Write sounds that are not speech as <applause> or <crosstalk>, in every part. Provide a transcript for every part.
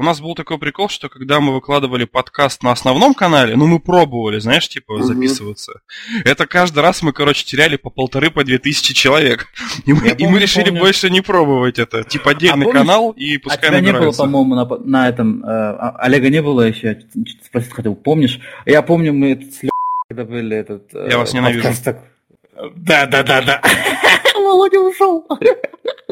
у нас был такой прикол, что когда мы выкладывали подкаст на основном канале, ну мы пробовали, знаешь, типа записываться. Mm-hmm. Это каждый раз мы, короче, теряли по полторы, по две тысячи человек. <laughs> И мы, помню, и мы решили помню. больше не пробовать это. Типа отдельный а канал и пускай а тебя не было, по-моему, на, на этом... Э, Олега не было еще, спросить хотел, помнишь? Я помню, мы этот с когда были этот... Э, Я вас ненавижу. Подкаст, да, да, да, да. <laughs> Володя ушел.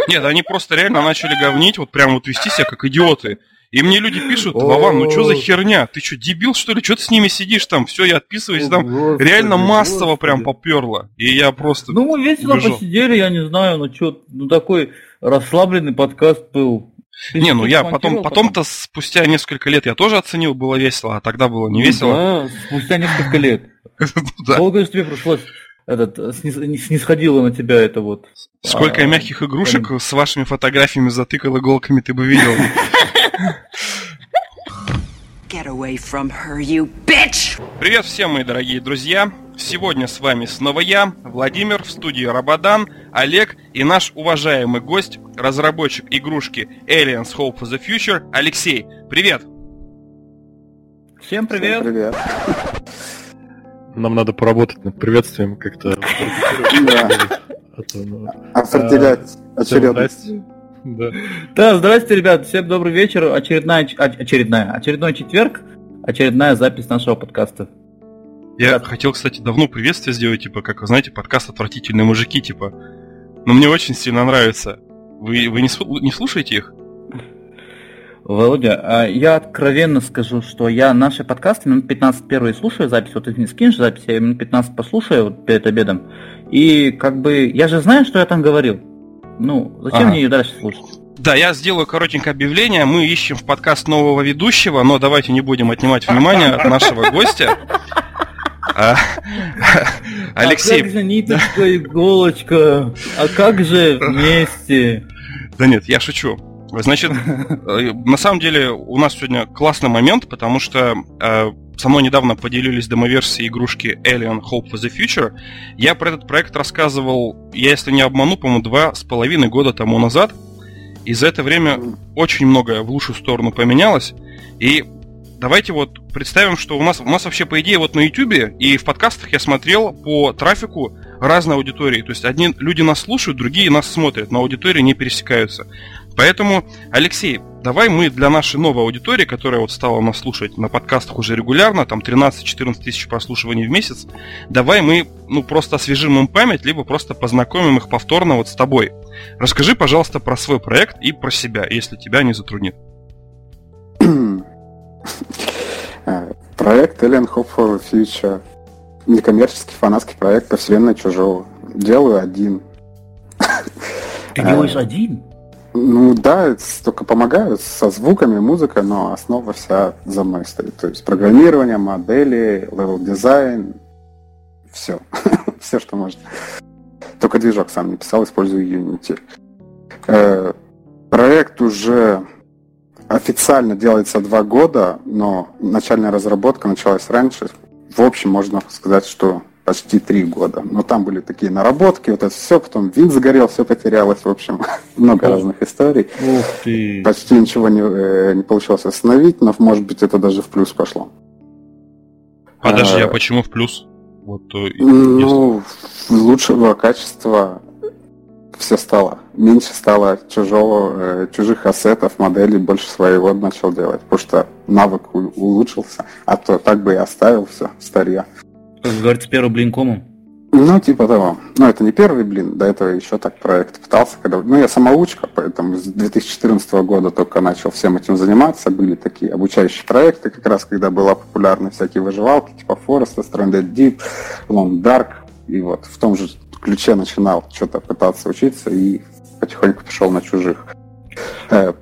Нет, они просто реально начали говнить, вот прям вот вести себя как идиоты. И мне люди пишут, Вован, ну что за херня? Ты что, дебил, что ли? Что ты с ними сидишь там? Все, я отписываюсь, там реально массово прям поперло. И я просто Ну, мы весело посидели, я не знаю, ну что, ну такой расслабленный подкаст был. не, ну я потом, потом-то спустя несколько лет я тоже оценил, было весело, а тогда было не весело. Да, спустя несколько лет. Долго же тебе пришлось этот, снисходило на тебя это вот. Сколько а, мягких игрушек с вашими фотографиями затыкал иголками, ты бы видел. Get away from her, you bitch! Привет всем, мои дорогие друзья! Сегодня с вами снова я, Владимир, в студии Рабадан, Олег и наш уважаемый гость, разработчик игрушки Aliens Hope for the Future, Алексей. Привет! Всем привет! Всем привет! Нам надо поработать над приветствием как-то. Определять очередность. Да. да, здрасте, ребят, всем добрый вечер. Очередная, очередная, очередной четверг, очередная запись нашего подкаста. Я хотел, кстати, давно приветствие сделать, типа, как вы знаете, подкаст «Отвратительные мужики», типа. Но мне очень сильно нравится. Вы, вы не, не слушаете их? Володя, а я откровенно скажу, что я наши подкасты минут 15 первые слушаю запись, вот ты не скинешь запись, я минут 15 послушаю вот перед обедом, и как бы, я же знаю, что я там говорил. Ну, зачем ага. мне ее дальше слушать? Да, я сделаю коротенькое объявление. Мы ищем в подкаст нового ведущего, но давайте не будем отнимать внимание от нашего гостя. А, Алексей. А как же ниточка, иголочка? А как же вместе? Да нет, я шучу. Значит, э, на самом деле у нас сегодня классный момент, потому что э, со мной недавно поделились демоверсией игрушки Alien Hope for the Future. Я про этот проект рассказывал, я если не обману, по-моему, два с половиной года тому назад. И за это время очень многое в лучшую сторону поменялось. И давайте вот представим, что у нас, у нас вообще, по идее, вот на YouTube и в подкастах я смотрел по трафику разной аудитории. То есть одни люди нас слушают, другие нас смотрят, но аудитории не пересекаются. Поэтому, Алексей, давай мы для нашей новой аудитории, которая вот стала нас слушать на подкастах уже регулярно, там 13-14 тысяч прослушиваний в месяц, давай мы ну просто освежим им память, либо просто познакомим их повторно вот с тобой. Расскажи, пожалуйста, про свой проект и про себя, если тебя не затруднит. <clears throat> Проект Alien Hope for Future. Некоммерческий фанатский проект по вселенной чужого. Делаю один. Ты делаешь один? Ну да, только помогают со звуками, музыкой, но основа вся за мной стоит. То есть программирование, модели, level design, все. <laughs> все, что можно. Только движок сам не писал, использую Unity. Э, проект уже официально делается два года, но начальная разработка началась раньше. В общем, можно сказать, что почти три года. Но там были такие наработки, вот это все, потом винт загорел, все потерялось, в общем, <laughs> много Ух. разных историй. Ух ты. Почти ничего не, э, не получилось остановить, но, может быть, это даже в плюс пошло. Подожди, а, а почему в плюс? Вот, э, ну, если... лучшего качества все стало. Меньше стало чужого, э, чужих ассетов, моделей, больше своего начал делать, потому что навык улучшился, а то так бы и оставил все старье. Как говорится, первый блин? Ну, типа того. Но это не первый блин, до этого еще так проект пытался. Когда... Ну, я самоучка, поэтому с 2014 года только начал всем этим заниматься. Были такие обучающие проекты, как раз когда была популярна всякие выживалки, типа Forest, Stranded Deep, Long Dark. И вот в том же ключе начинал что-то пытаться учиться и потихоньку пошел на чужих. Э,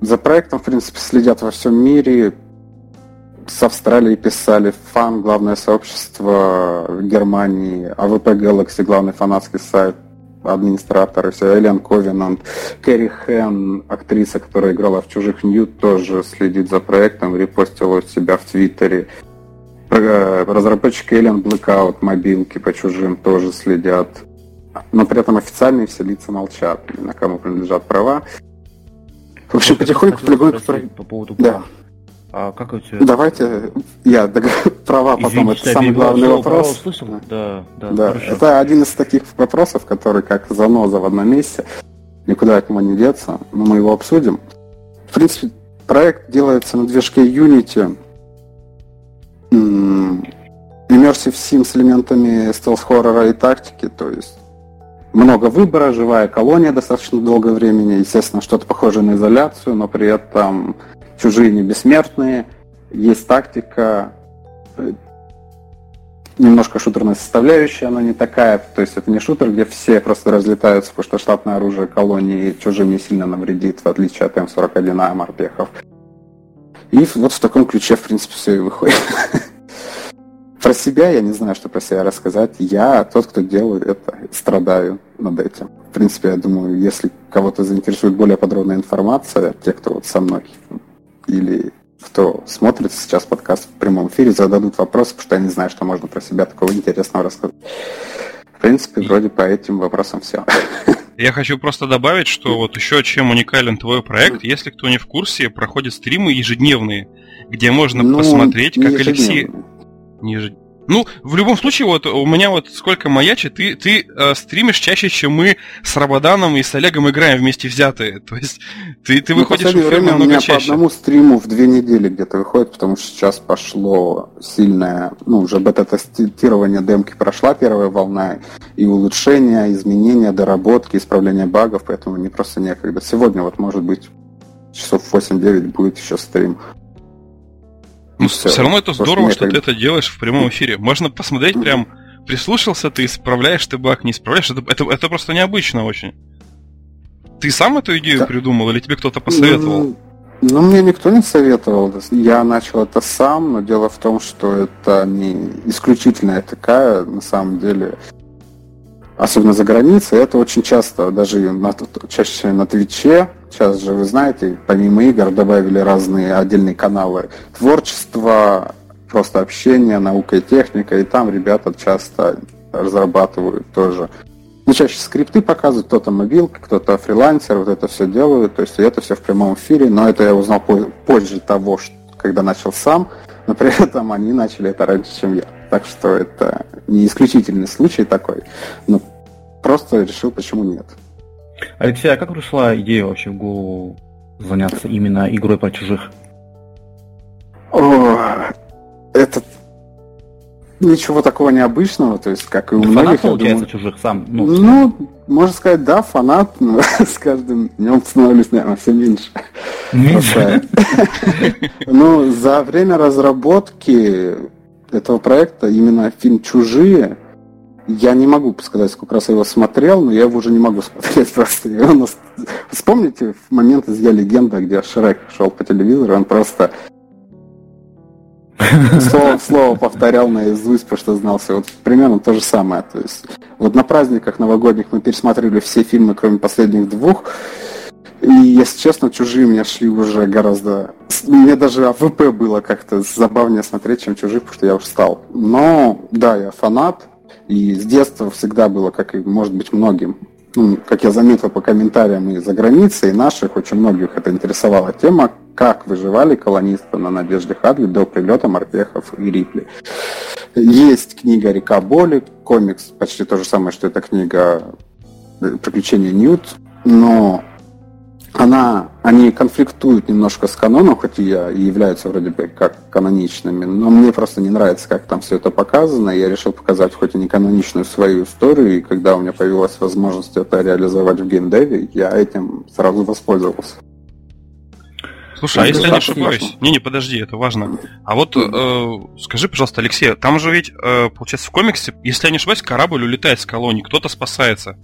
за проектом, в принципе, следят во всем мире с Австралии писали, фан, главное сообщество в Германии, AVP Galaxy, главный фанатский сайт, администраторы, все, Alien Covenant, Кэрри Хэн, актриса, которая играла в «Чужих Ньют», тоже следит за проектом, репостила у себя в Твиттере. Разработчики Alien Blackout, мобилки по чужим тоже следят. Но при этом официальные все лица молчат, на кому принадлежат права. В общем, потихоньку полигон... По поводу Да. А как у тебя... Давайте я дог- <laughs> права потом, Извините, это я самый главный вопрос. услышал? Да, да, Да, хорошо. это один из таких вопросов, который как заноза в одном месте, никуда от него не деться, но мы его обсудим. В принципе, проект делается на движке Unity, Immersive Sim с элементами стелс-хоррора и тактики, то есть много выбора, живая колония достаточно долгое времени, естественно, что-то похожее на изоляцию, но при этом чужие не бессмертные, есть тактика, э, немножко шутерная составляющая, но не такая, то есть это не шутер, где все просто разлетаются, потому что штатное оружие колонии чужим не сильно навредит, в отличие от М41А морпехов. И вот в таком ключе, в принципе, все и выходит. <laughs> Про себя я не знаю, что про себя рассказать. Я тот, кто делает это, страдаю над этим. В принципе, я думаю, если кого-то заинтересует более подробная информация, те, кто вот со мной, или кто смотрит сейчас подкаст в прямом эфире, зададут вопросы, потому что я не знаю, что можно про себя такого интересного рассказать. В принципе, вроде по этим вопросам все. <laughs> Я хочу просто добавить, что вот еще чем уникален твой проект, если кто не в курсе, проходят стримы ежедневные, где можно Ну, посмотреть, как Алексей... Не ежед- Ну, в любом случае, вот у меня вот сколько маячит, ты, ты э, стримишь чаще, чем мы с Рабаданом и с Олегом играем вместе взятые. <laughs> То есть ты, ты Ну, выходишь в эфир время у намного меня по чаще. одному стриму в две недели где-то выходит, потому что сейчас пошло сильное, ну, уже бета-тестирование демки прошла первая волна, и улучшения, изменения, доработки, исправления багов, поэтому мне просто некогда. Сегодня вот, может быть, часов 8-9 будет еще стрим. Ну, всё. все равно это здорово, что ты это делаешь в прямом эфире. Можно посмотреть прям, прислушался ты, исправляешь ты баг, не исправляешь. Это, это, это просто необычно очень. Ты сам эту идею Да. придумал или тебе кто-то посоветовал? Ну, мне никто не советовал. Я начал это сам, но дело в том, что это не исключительная такая, на самом деле, особенно за границей, это очень часто, даже на, чаще на Твиче, сейчас же вы знаете, помимо игр добавили разные отдельные каналы творчества, просто общения, наука и техника, и там ребята часто разрабатывают тоже ну, чаще скрипты показывают, кто-то мобилка, кто-то фрилансер, вот это все делают, то есть это все в прямом эфире, но это я узнал по- позже того, что, когда начал сам, но при этом они начали это раньше, чем я. Так что это не исключительный случай такой, но просто решил, почему нет. Алексей, а как пришла идея вообще в голову заняться именно игрой про чужих? О, это ничего такого необычного, то есть как и у Ты многих, фанат, получается, думаю, чужих сам? Ну, Ну, можно сказать, да, фанат, но <laughs> с каждым днем становлюсь, наверное, все меньше. меньше. <laughs> Ну, за время разработки этого проекта именно фильм «Чужие» я не могу сказать, сколько раз я его смотрел, но я его уже не могу смотреть <laughs> просто. И он Вспомните момент из «Я легенда», где Шрек шел по телевизору, он просто слово в слово повторял наизусть, потому что знал все. Вот примерно то же самое. То есть вот на праздниках новогодних мы пересматривали все фильмы, кроме последних двух. И, если честно, чужие мне шли уже гораздо... Мне даже AVP было как-то забавнее смотреть, чем чужих, потому что я устал. Но, да, я фанат. И с детства всегда было, как и, может быть, многим, ну, как я заметил по комментариям и за границей, и наших, очень многих это интересовала тема, как выживали колонисты на Надежде Хадли до прилета морпехов и Рипли. Есть книга «Река боли», комикс почти то же самое, что эта книга «Приключения Ньют», но она, они конфликтуют немножко с каноном, хоть и являются вроде бы как каноничными, но мне просто не нравится, как там все это показано, и я решил показать хоть и не каноничную свою историю, и когда у меня появилась возможность это реализовать в геймдеве, я этим сразу воспользовался. Слушай, а Ну, если я не ошибаюсь... конечно. Не-не, подожди, это важно. А вот э, скажи, пожалуйста, Алексей, там же ведь, э, получается, в комиксе, если я не ошибаюсь, корабль улетает с колонии, кто-то спасается.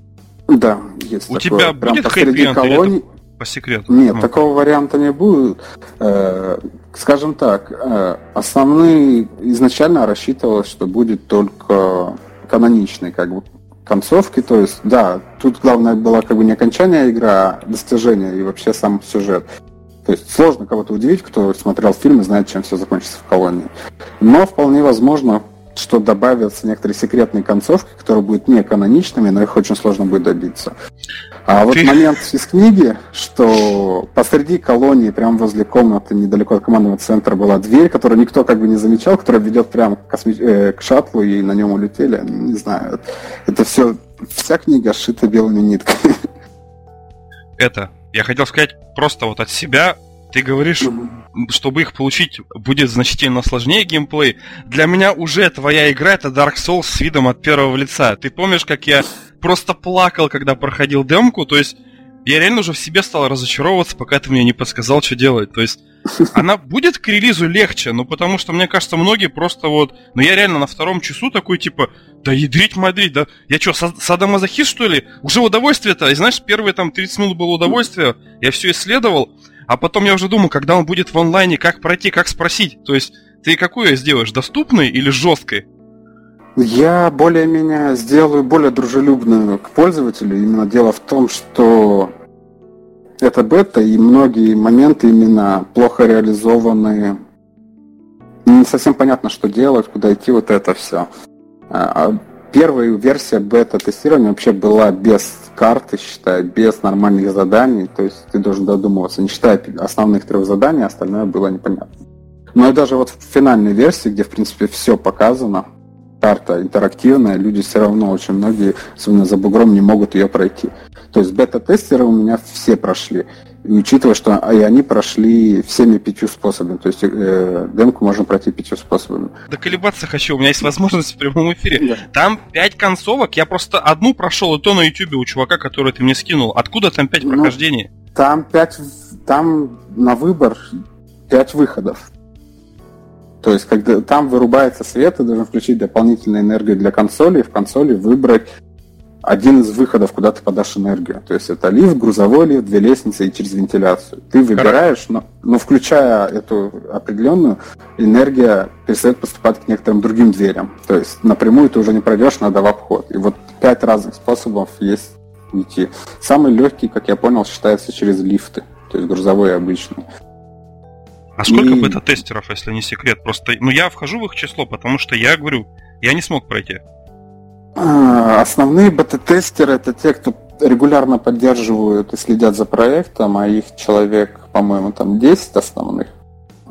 Да, есть У такое. тебя Прям будет или колонии. По секрету. Нет, Ну. такого варианта не будет. Э, Скажем так, э, основные изначально рассчитывалось, что будет только каноничный как бы концовки, то есть, да, тут главное было как бы не окончание игры, а достижение и вообще сам сюжет. То есть сложно кого-то удивить, кто смотрел фильм и знает, чем все закончится в колонии. Но вполне возможно, что добавятся некоторые секретные концовки, которые будут не каноничными, но их очень сложно будет добиться. А вот момент из книги, что посреди колонии, прямо возле комнаты, недалеко от командного центра, была дверь, которую никто как бы не замечал, которая ведет прямо к, косми... э, к шаттлу, и на нем улетели. Не знаю, это все, вся книга сшита белыми нитками. Это, я хотел сказать просто вот от себя, ты говоришь, чтобы их получить, будет значительно сложнее геймплей. Для меня уже твоя игра это Dark Souls с видом от первого лица. Ты помнишь, как я просто плакал, когда проходил демку? То есть я реально уже в себе стал разочаровываться, пока ты мне не подсказал, что делать. То есть <laughs> она будет к релизу легче, ну потому что, мне кажется, многие просто вот... Ну я реально на втором часу такой, типа, да ядрить мадрить, да... Я что, садомазохист, что ли? Уже удовольствие-то. И знаешь, первые там 30 минут было удовольствие, я все исследовал, а потом я уже думаю, когда он будет в онлайне, как пройти, как спросить. То есть ты какую сделаешь, доступной или жесткой? Я более-менее сделаю более дружелюбную к пользователю. Именно дело в том, что это бета, и многие моменты именно плохо реализованы. Не совсем понятно, что делать, куда идти, вот это все. А, а первая версия бета-тестирования вообще была без карты, считай, без нормальных заданий. То есть ты должен додумываться, не считая основных трех заданий, остальное было непонятно. Но и даже вот в финальной версии, где, в принципе, все показано, карта интерактивная, люди все равно, очень многие, особенно за бугром, не могут ее пройти. То есть бета-тестеры у меня все прошли. И учитывая, что и они прошли всеми пятью способами. То есть э, демку можно пройти пятью способами. Да колебаться хочу, у меня есть возможность в прямом эфире. Да. Там пять концовок, я просто одну прошел, и то на ютубе у чувака, который ты мне скинул. Откуда там пять ну, прохождений? Там пять, там на выбор пять выходов. То есть, когда там вырубается свет, ты должен включить дополнительную энергию для консоли, и в консоли выбрать один из выходов, куда ты подашь энергию. То есть это лифт, грузовой лифт, две лестницы и через вентиляцию. Ты выбираешь, но, но включая эту определенную, энергия перестает поступать к некоторым другим дверям. То есть напрямую ты уже не пройдешь, надо в обход. И вот пять разных способов есть уйти. Самый легкий, как я понял, считается через лифты. То есть грузовой и обычный. А сколько и... бета-тестеров, если не секрет? Просто, ну я вхожу в их число, потому что я говорю, я не смог пройти. А, основные бета-тестеры это те, кто регулярно поддерживают и следят за проектом, а их человек, по-моему, там 10 основных.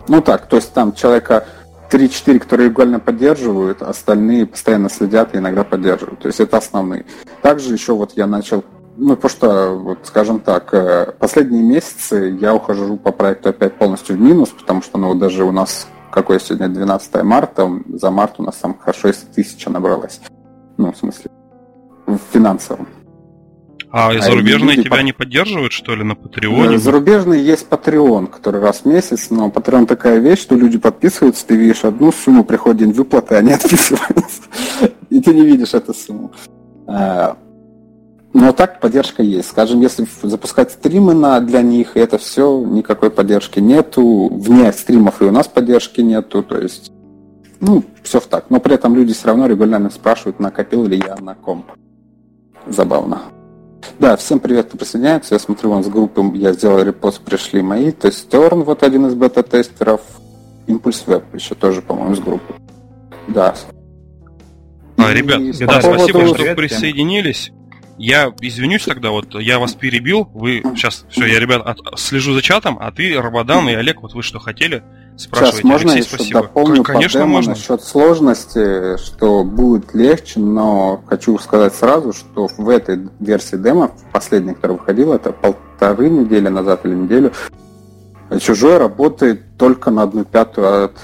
Ну так, то есть там человека 3-4, которые регулярно поддерживают, остальные постоянно следят и иногда поддерживают. То есть это основные. Также еще вот я начал, ну, потому что, вот, скажем так, э, последние месяцы я ухожу по проекту опять полностью в минус, потому что, ну, вот даже у нас, какое сегодня 12 марта, за март у нас там хорошо, если тысяча набралась. Ну, в смысле, в финансовом. А, а зарубежные тебя по... не поддерживают, что ли, на Патреоне? Зарубежные есть Patreon, который раз в месяц, но Patreon такая вещь, что люди подписываются, ты видишь одну сумму, приходит день выплаты, они <laughs> отписываются. И ты не видишь эту сумму. Но так поддержка есть. Скажем, если запускать стримы на, для них, это все, никакой поддержки нету. Вне стримов и у нас поддержки нету. То есть ну, все в так. Но при этом люди все равно регулярно спрашивают, накопил ли я на комп. Забавно. Да, всем привет, кто присоединяется. Я смотрю, вон с группы я сделал репост, пришли мои. То есть Терн, вот один из бета-тестеров. Импульс Веб еще тоже, по-моему, с группы. Да. А, ребят, И да, спасибо, что присоединились. Я извинюсь тогда, вот я вас перебил. Вы сейчас, все, я, ребят, от, слежу за чатом, а ты, Рабадан и Олег, вот вы что хотели? Спрашивайте, Сейчас можно Алексей, еще спасибо. дополню Конечно, по можно. насчет сложности, что будет легче, но хочу сказать сразу, что в этой версии демо, последней, которая выходила, это полторы недели назад или неделю, чужой работает только на одну пятую от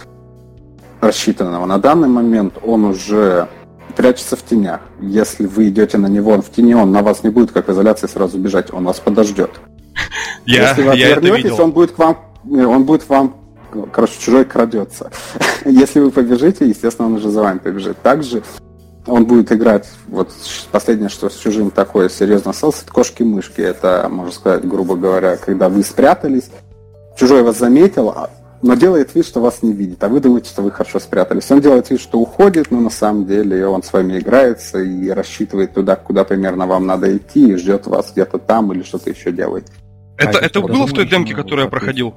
рассчитанного. На данный момент он уже прячется в тенях. Если вы идете на него, он в тени, он на вас не будет, как в изоляции, сразу бежать, он вас подождет. <laughs> Я, Если вы отвернетесь, он будет к вам он будет вам короче, чужой крадется. <laughs> Если вы побежите, естественно, он уже за вами побежит. Также он будет играть, вот последнее, что с чужим такое серьезно осталось, это кошки-мышки. Это, можно сказать, грубо говоря, когда вы спрятались, чужой вас заметил, а, но делает вид, что вас не видит, а вы думаете, что вы хорошо спрятались. Он делает вид, что уходит, но на самом деле он с вами играется и рассчитывает туда, куда примерно вам надо идти, и ждет вас где-то там или что-то еще делает. Это, а это было в той демке, которую я проходил?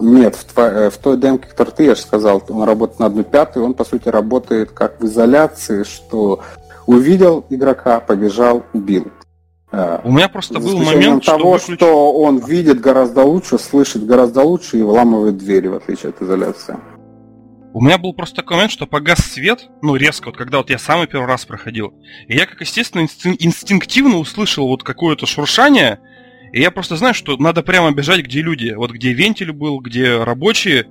Нет, в, тво- в той демке, которую ты, я же сказал, он работает на одну пятую, он, по сути, работает как в изоляции, что увидел игрока, побежал, убил. Э, У меня просто был момент, того, что, выключ... что он видит гораздо лучше, слышит гораздо лучше и вламывает двери, в отличие от изоляции. У меня был просто такой момент, что погас свет, ну, резко, вот когда вот я самый первый раз проходил. И я, как естественно, инстинктивно услышал вот какое-то шуршание, и я просто знаю, что надо прямо бежать, где люди. Вот где вентиль был, где рабочие.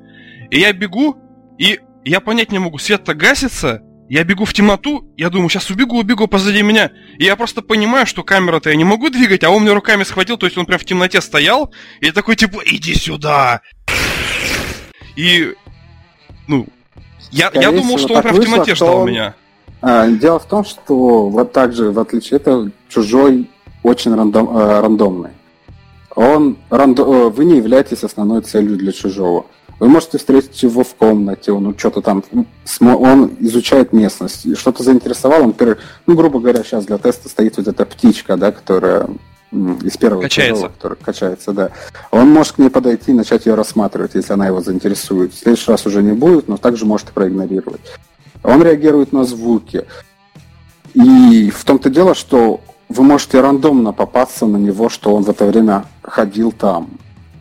И я бегу, и я понять не могу, свет-то гасится, я бегу в темноту, я думаю, сейчас убегу, убегу позади меня. И я просто понимаю, что камеру-то я не могу двигать, а он мне руками схватил, то есть он прям в темноте стоял, и такой типа, иди сюда. И, ну, я, я думал, что он прям в темноте ждал он... меня. А, дело в том, что вот так же, в отличие, это чужой очень рандом, э, рандомный. Он рандом, э, вы не являетесь основной целью для чужого. Вы можете встретить его в комнате, он что-то там, он изучает местность, что-то заинтересовало, он, ну, грубо говоря, сейчас для теста стоит вот эта птичка, да, которая из первого качается. Чужого, который качается, да. Он может к ней подойти и начать ее рассматривать, если она его заинтересует. В следующий раз уже не будет, но также может и проигнорировать. Он реагирует на звуки. И в том-то дело, что вы можете рандомно попасться на него, что он в это время ходил там.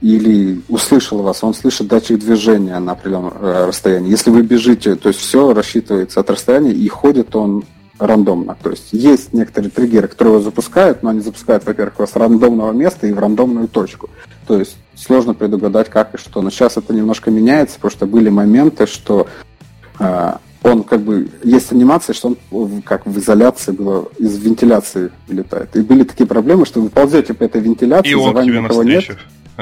Или услышал вас, он слышит датчик движения на определенном э, расстоянии. Если вы бежите, то есть все рассчитывается от расстояния, и ходит он рандомно. То есть есть некоторые триггеры, которые его запускают, но они запускают, во-первых, вас с рандомного места и в рандомную точку. То есть сложно предугадать, как и что. Но сейчас это немножко меняется, потому что были моменты, что э, он как бы есть анимация, что он как в изоляции было из вентиляции вылетает. И были такие проблемы, что вы ползете по этой вентиляции, и за вами никого нет.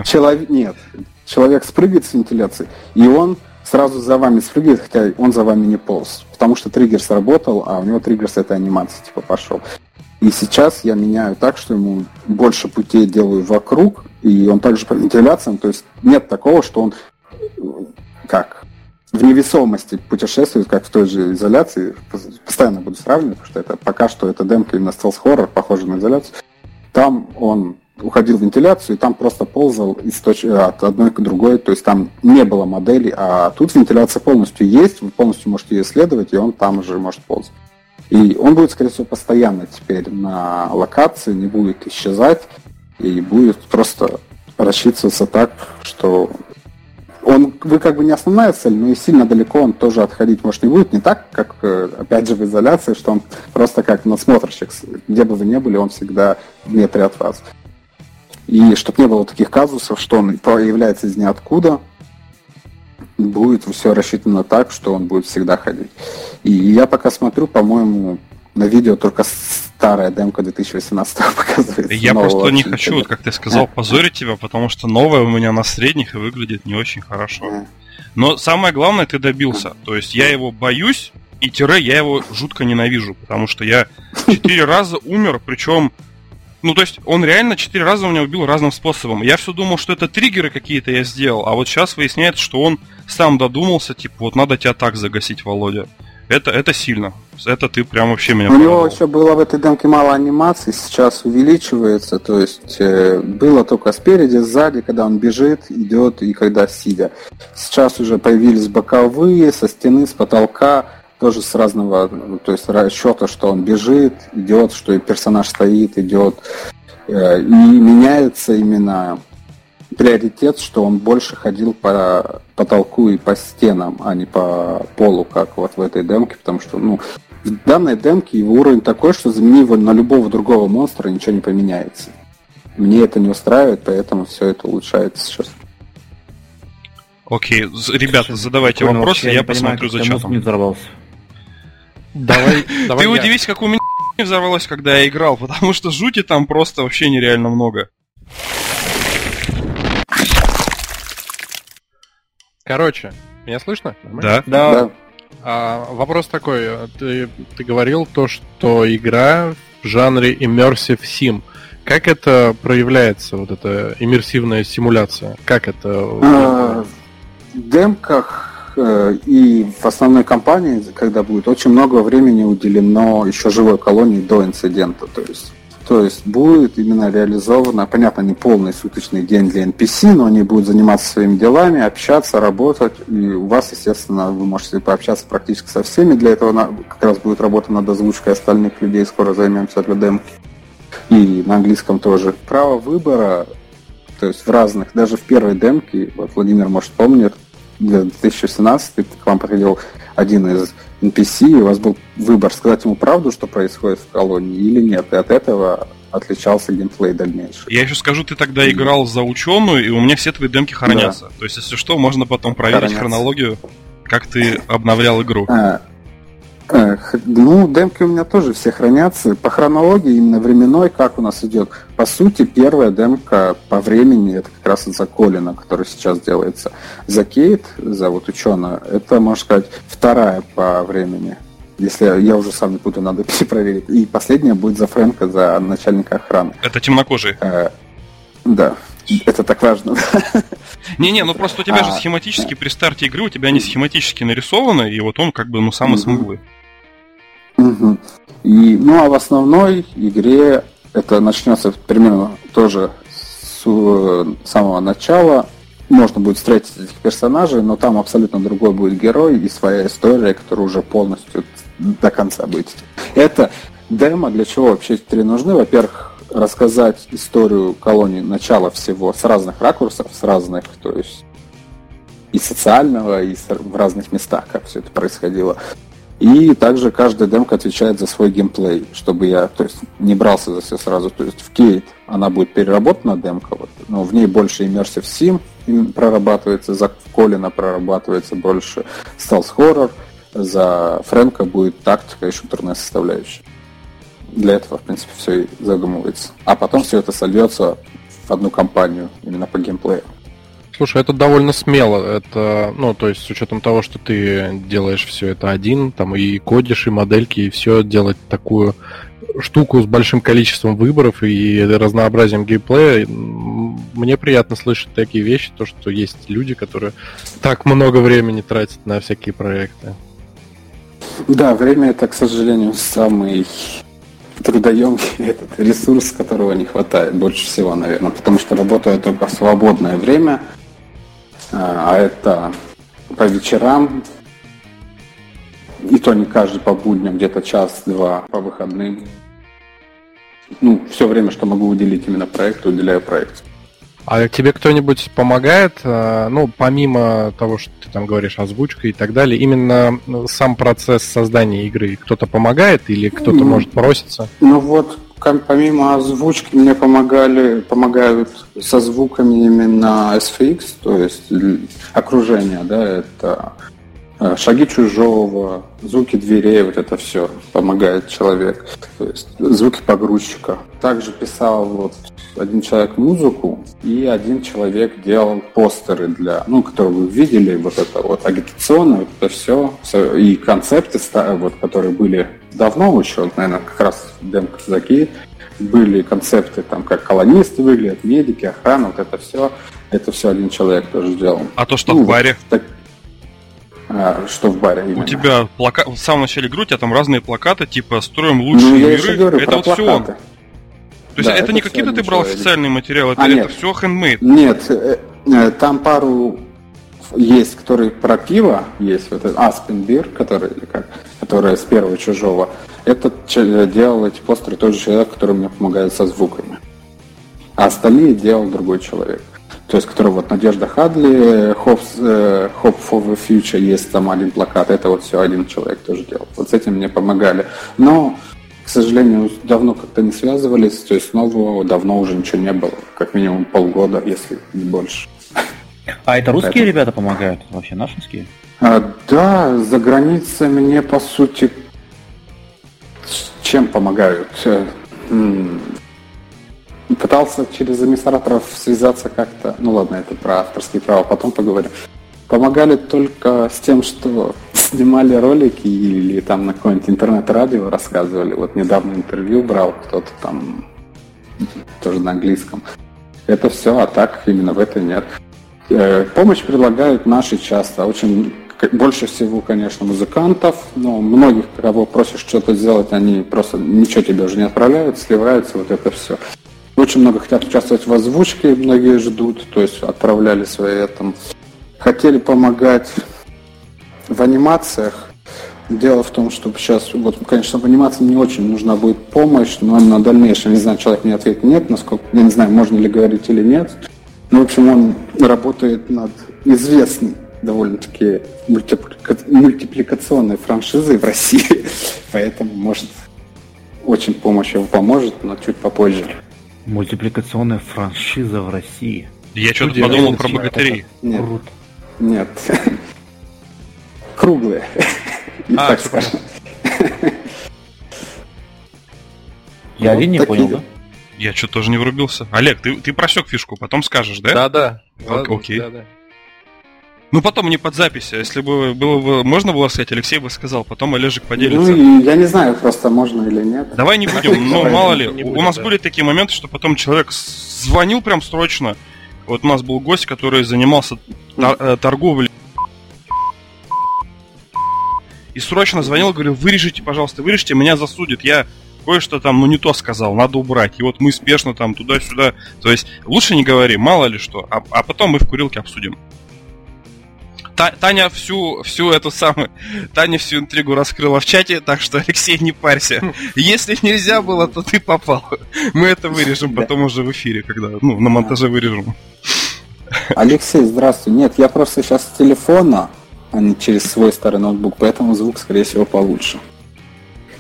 Человек нет. Человек спрыгивает с вентиляции, и он сразу за вами спрыгивает, хотя он за вами не полз. Потому что триггер сработал, а у него триггер с этой анимации типа пошел. И сейчас я меняю так, что ему больше путей делаю вокруг, и он также по вентиляциям, то есть нет такого, что он как в невесомости путешествует, как в той же изоляции. Постоянно буду сравнивать, потому что это пока что это демка именно стелс хоррор, похоже на изоляцию. Там он уходил в вентиляцию, и там просто ползал из точ... от одной к другой, то есть там не было модели, а тут вентиляция полностью есть, вы полностью можете ее исследовать, и он там уже может ползать. И он будет, скорее всего, постоянно теперь на локации, не будет исчезать, и будет просто рассчитываться так, что он, вы как бы не основная цель, но и сильно далеко он тоже отходить может не будет. Не так, как, э, опять же, в изоляции, что он просто как насмотрщик. Где бы вы ни были, он всегда в метре от вас. И чтобы не было таких казусов, что он появляется из ниоткуда, будет все рассчитано так, что он будет всегда ходить. И я пока смотрю, по-моему, на видео только старая демка 2018 <laughs> показывает. Я просто не хочу, вот, как ты сказал, позорить тебя, потому что новая у меня на средних и выглядит не очень хорошо. Но самое главное, ты добился. То есть я его боюсь, и тире я его жутко ненавижу, потому что я четыре <laughs> раза умер, причем ну, то есть он реально четыре раза у меня убил разным способом. Я все думал, что это триггеры какие-то я сделал, а вот сейчас выясняется, что он сам додумался, типа, вот надо тебя так загасить, Володя. Это, это сильно. Это ты прям вообще меня У него еще было в этой демке мало анимации, сейчас увеличивается. То есть э, было только спереди, сзади, когда он бежит, идет и когда сидя. Сейчас уже появились боковые, со стены, с потолка тоже с разного, то есть расчета, что он бежит, идет, что и персонаж стоит, идет. Э, и меняется именно приоритет, что он больше ходил по потолку и по стенам, а не по полу, как вот в этой демке, потому что, ну, в данной демке его уровень такой, что замени его на любого другого монстра, ничего не поменяется. Мне это не устраивает, поэтому все это улучшается сейчас. Окей, ребята, задавайте вопросы, я, я посмотрю за чатом. не взорвался. Давай, <laughs> давай. Ты удивись, как у меня <laughs> взорвалось, когда я играл, потому что жути там просто вообще нереально много. Короче, меня слышно? Да. Да. А, вопрос такой. Ты, ты говорил то, что игра в жанре Immersive Sim. Как это проявляется, вот эта иммерсивная симуляция? Как это? А, в демках и в основной кампании, когда будет очень много времени уделено еще живой колонии до инцидента. То есть То есть будет именно реализовано, понятно, не полный суточный день для NPC, но они будут заниматься своими делами, общаться, работать. И у вас, естественно, вы можете пообщаться практически со всеми. Для этого как раз будет работа над озвучкой остальных людей. Скоро займемся для демки. И на английском тоже. Право выбора, то есть в разных, даже в первой демке, вот Владимир, может, помнит, для 2017 к вам приходил один из NPC, и у вас был выбор, сказать ему правду, что происходит в колонии, или нет. И от этого отличался геймплей дальнейший. Я еще скажу, ты тогда играл за ученую, и у меня все твои демки хранятся. Да. То есть, если что, можно потом проверить хранятся. хронологию, как ты обновлял игру. А, ну, демки у меня тоже все хранятся. По хронологии, именно временной, как у нас идет. По сути, первая демка по времени, это как раз за Колина, который сейчас делается. За Кейт, за вот ученую, это, можно сказать, вторая по времени. Если я, я уже сам не буду, надо <laughs> перепроверить. И последняя будет за Фрэнка, за начальника охраны. Это темнокожий. Э, да. Это так важно. Не-не, ну просто у тебя а, же схематически при старте игры у тебя они схематически нарисованы, и вот он как бы ну самый. Угу. И, ну а в основной игре это начнется примерно тоже с э, самого начала. Можно будет встретить этих персонажей, но там абсолютно другой будет герой и своя история, которая уже полностью до конца будет. Это демо для чего вообще три нужны? Во-первых, рассказать историю колонии начала всего с разных ракурсов, с разных, то есть и социального, и в разных местах, как все это происходило. И также каждая демка отвечает за свой геймплей, чтобы я то есть, не брался за все сразу. То есть в Кейт она будет переработана демка, вот, но в ней больше Immersive Sim прорабатывается, за Колина прорабатывается больше Stealth Horror, за Фрэнка будет тактика и шутерная составляющая. Для этого, в принципе, все и задумывается. А потом все это сольется в одну компанию именно по геймплею. Слушай, это довольно смело. Это, ну, то есть с учетом того, что ты делаешь все это один, там и кодишь, и модельки, и все делать такую штуку с большим количеством выборов и разнообразием геймплея. Мне приятно слышать такие вещи, то, что есть люди, которые так много времени тратят на всякие проекты. Да, время это, к сожалению, самый трудоемкий <laughs> этот ресурс, которого не хватает больше всего, наверное, потому что работаю только в свободное время, а это по вечерам, и то не каждый по будням, где-то час-два по выходным. Ну, все время, что могу уделить именно проекту, уделяю проекту. А тебе кто-нибудь помогает, э, ну, помимо того, что ты там говоришь, озвучка и так далее, именно сам процесс создания игры кто-то помогает или кто-то ну, может проситься? Ну вот, помимо озвучки мне помогали, помогают со звуками именно SFX, то есть окружение, да, это шаги чужого, звуки дверей, вот это все помогает человек. То есть звуки погрузчика. Также писал вот один человек музыку, и один человек делал постеры для, ну, которые вы видели, вот это вот агитационное, вот это все, и концепты, вот, которые были давно еще, наверное, как раз демка Заки, были концепты, там, как колонисты выглядят, медики, охрана, вот это все, это все один человек тоже сделал. А то, что ну, в баре? Так, а, что в баре именно? У тебя плакат, в самом начале игры у тебя там разные плакаты, типа «Строим лучшие ну, миры», говорю, это вот плакаты. все он. То есть да, это, не какие-то ты брал официальные материалы, это, а, это все handmade? Нет, э, э, там пару есть, который про пиво, есть вот этот Аспен Бир, который, как, которая с первого чужого. Этот делал эти постеры тот же человек, который мне помогает со звуками. А остальные делал другой человек. То есть, который вот Надежда Хадли, Hope, э, Hope for the Future, есть там один плакат, это вот все один человек тоже делал. Вот с этим мне помогали. Но, к сожалению, давно как-то не связывались, то есть нового давно уже ничего не было. Как минимум полгода, если не больше. А это русские Поэтому... ребята помогают? Вообще нашинские? А, да, за границей мне, по сути, чем помогают? Пытался через администраторов связаться как-то. Ну ладно, это про авторские права, потом поговорим. Помогали только с тем, что снимали ролики или там на какое-нибудь интернет-радио рассказывали. Вот недавно интервью брал кто-то там тоже на английском. Это все, а так именно в это нет. Э, помощь предлагают наши часто. Очень больше всего, конечно, музыкантов, но многих, кого просишь что-то сделать, они просто ничего тебе уже не отправляют, сливаются, вот это все. Очень много хотят участвовать в озвучке, многие ждут, то есть отправляли свои там. Хотели помогать в анимациях. Дело в том, что сейчас, вот, конечно, в анимации не очень нужна будет помощь, но на дальнейшем, не знаю, человек мне ответит нет, насколько, я не знаю, можно ли говорить или нет. Ну, в общем, он работает над известной довольно-таки мультиплика... мультипликационной франшизой в России, <laughs> поэтому, может, очень помощь его поможет, но чуть попозже. Мультипликационная франшиза в России. Я что-то подумал про богатырей. Нет. Круто. Нет. <laughs> Круглые. А, так скажем. Я один не понял, да? Я что-то тоже не врубился. Олег, ты, ты просек фишку, потом скажешь, да? Да-да. Окей. Да-да. Ну, потом не под запись. А если бы было бы можно было сказать, Алексей бы сказал, потом Олежек поделится. Ну, я не знаю, просто можно или нет. Давай не будем, но мало ли. У нас были такие моменты, что потом человек звонил прям срочно. Вот у нас был гость, который занимался э, торговлей. И срочно звонил, говорил, вырежите, пожалуйста, вырежите, меня засудят. Я кое-что там, ну не то сказал, надо убрать. И вот мы спешно там туда-сюда. То есть лучше не говори, мало ли что. А, а потом мы в курилке обсудим. Таня всю, всю эту самую, Таня всю интригу раскрыла в чате, так что, Алексей, не парься. Если нельзя было, то ты попал. Мы это вырежем потом уже в эфире, когда, ну, на монтаже вырежем. Алексей, здравствуй. Нет, я просто сейчас с телефона, а не через свой старый ноутбук, поэтому звук, скорее всего, получше.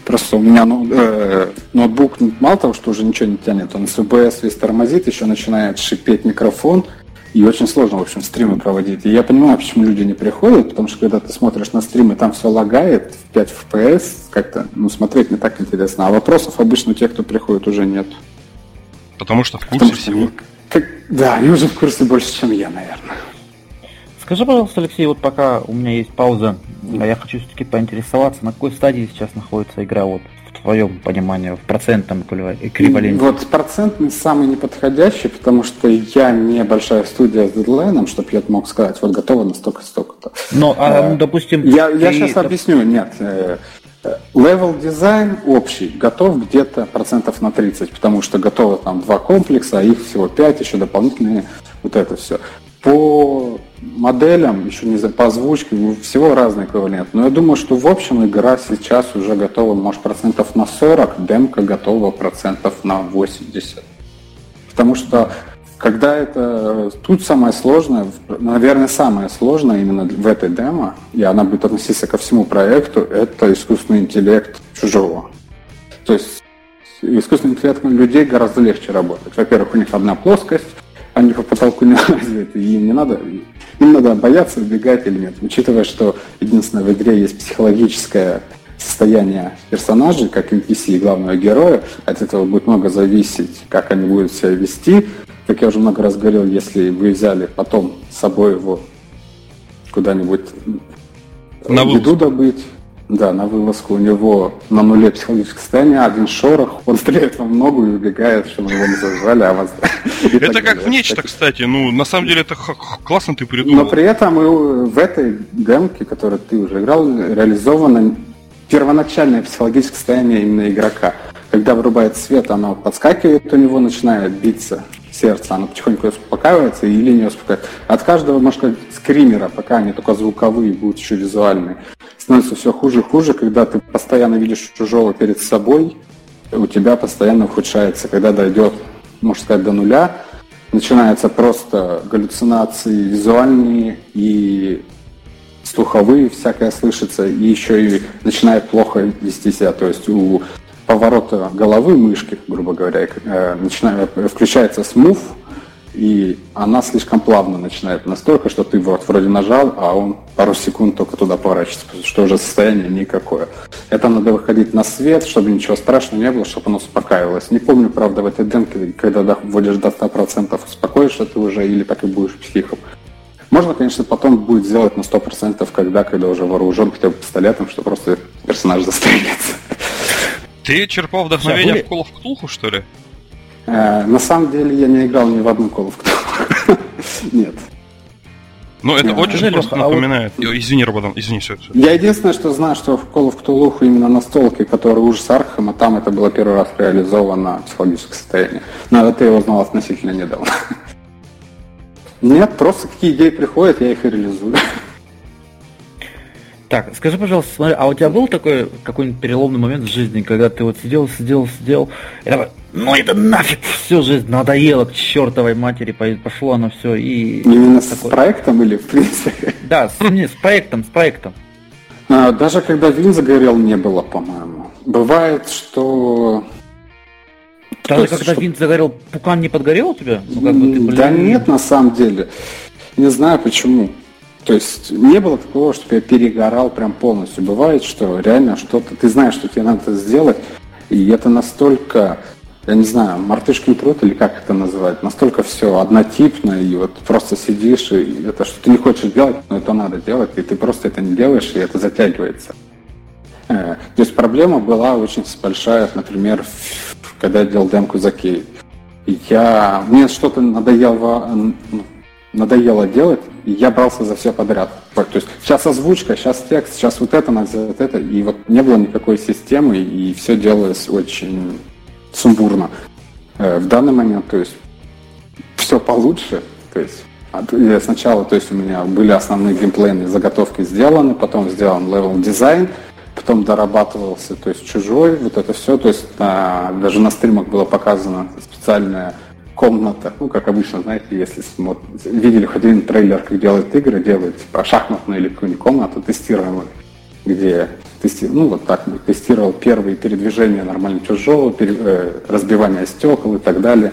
Просто у меня ну, э, ноутбук мало того, что уже ничего не тянет, он с ОБС весь тормозит, еще начинает шипеть микрофон, и очень сложно, в общем, стримы проводить. И я понимаю, почему люди не приходят, потому что когда ты смотришь на стримы, там все лагает в 5 FPS, как-то, ну, смотреть не так интересно. А вопросов обычно у тех, кто приходит, уже нет. Потому что в курсе потому всего. Что, как, да, они уже в курсе больше, чем я, наверное. Скажи, пожалуйста, Алексей, вот пока у меня есть пауза, я хочу все-таки поинтересоваться, на какой стадии сейчас находится игра вот твоем понимании, в процентном эквиваленте? Вот процентный самый неподходящий, потому что я не большая студия с дедлайном, чтобы я мог сказать, вот готово на столько-столько-то. Но, а, ну, допустим... Я, я сейчас объясню, нет. Level э, дизайн общий готов где-то процентов на 30, потому что готово там два комплекса, а их всего 5, еще дополнительные, вот это все. По моделям, еще не за, по озвучке, ну, всего разный эквивалент. Но я думаю, что в общем игра сейчас уже готова, может, процентов на 40, демка готова процентов на 80. Потому что когда это... Тут самое сложное, наверное, самое сложное именно в этой демо, и она будет относиться ко всему проекту, это искусственный интеллект чужого. То есть искусственным интеллектом людей гораздо легче работать. Во-первых, у них одна плоскость, они по потолку не <laughs> лазят, и им не надо, им надо бояться, убегать или нет. Учитывая, что единственное в игре есть психологическое состояние персонажей, как NPC и главного героя, от этого будет много зависеть, как они будут себя вести. Как я уже много раз говорил, если вы взяли потом с собой его куда-нибудь на еду добыть, да, на вылазку у него на нуле психологическое состояние, один шорох, он стреляет вам ногу и убегает, чтобы его не зажали, а вас... <laughs> Это как в нечто, кстати, ну, на самом деле это классно ты придумал. Но при этом в этой демке, которую ты уже играл, реализовано первоначальное психологическое состояние именно игрока. Когда вырубает свет, оно подскакивает у него, начинает биться сердце, оно потихоньку успокаивается и линия успокаивается. От каждого, можно сказать, скримера, пока они только звуковые, будут еще визуальные, становится все хуже и хуже, когда ты постоянно видишь чужого перед собой, у тебя постоянно ухудшается. Когда дойдет, можно сказать, до нуля, начинаются просто галлюцинации визуальные и слуховые, всякое слышится, и еще и начинает плохо вести себя. То есть у поворота головы мышки, грубо говоря, э, начинает, включается смув, и она слишком плавно начинает настолько, что ты вот вроде нажал, а он пару секунд только туда поворачивается, что уже состояние никакое. Это надо выходить на свет, чтобы ничего страшного не было, чтобы оно успокаивалось. Не помню, правда, в этой демке, когда вводишь до 100%, успокоишься ты уже или так и будешь психом. Можно, конечно, потом будет сделать на 100%, когда, когда уже вооружен хотя бы пистолетом, что просто персонаж застрелится. Ты черпал вдохновение в Call of Cthulhu, что ли? Э, на самом деле я не играл ни в одну Call of Cthulhu. <laughs> Нет. Ну, это очень просто Лёха, а вот- напоминает. Ой, Извини, Рободан, извини, все, все. Я единственное, что знаю, что в Call of Cthulhu именно настолке, который ужас Архама, там это было первый раз реализовано психологическое состояние. Но это я узнал относительно недавно. <laughs> Нет, просто какие идеи приходят, я их и реализую. <laughs> Так, скажи, пожалуйста, смотри, а у тебя был такой какой-нибудь переломный момент в жизни, когда ты вот сидел, сидел, сидел, и такой, ну это нафиг, всю жизнь надоело к чертовой матери, по- пошло оно все и... Именно с такой- проектом или в принципе? Да, с, не, с проектом, с проектом. А, Даже когда вин загорел, не было, по-моему. Бывает, что... То Даже есть, когда что- винт загорел, пукан не подгорел у тебя? Ну, как бы ты, блин, Да нет, на самом деле. Не знаю почему. То есть не было такого, чтобы я перегорал прям полностью. Бывает, что реально что-то, ты знаешь, что тебе надо сделать, и это настолько, я не знаю, мартышкин труд или как это называть, настолько все однотипно, и вот просто сидишь, и это что ты не хочешь делать, но это надо делать, и ты просто это не делаешь, и это затягивается. Э, То есть проблема была очень большая, например, когда я делал демку за Кей. Я, мне что-то надоело, надоело делать, и я брался за все подряд. То есть сейчас озвучка, сейчас текст, сейчас вот это, надо сделать это, и вот не было никакой системы, и все делалось очень сумбурно. Э, В данный момент, то есть все получше, то есть я сначала, то есть у меня были основные геймплейные заготовки сделаны, потом сделан level design, потом дорабатывался, то есть чужой, вот это все, то есть на- даже на стримах было показано специальная комната, ну, как обычно, знаете, если смо- видели хоть один трейлер, как делают игры, делают типа шахматную или какую-нибудь комнату тестируемую, где тести- ну, вот так, тестировал первые передвижения нормально чужого, пере- э, разбивание стекол и так далее.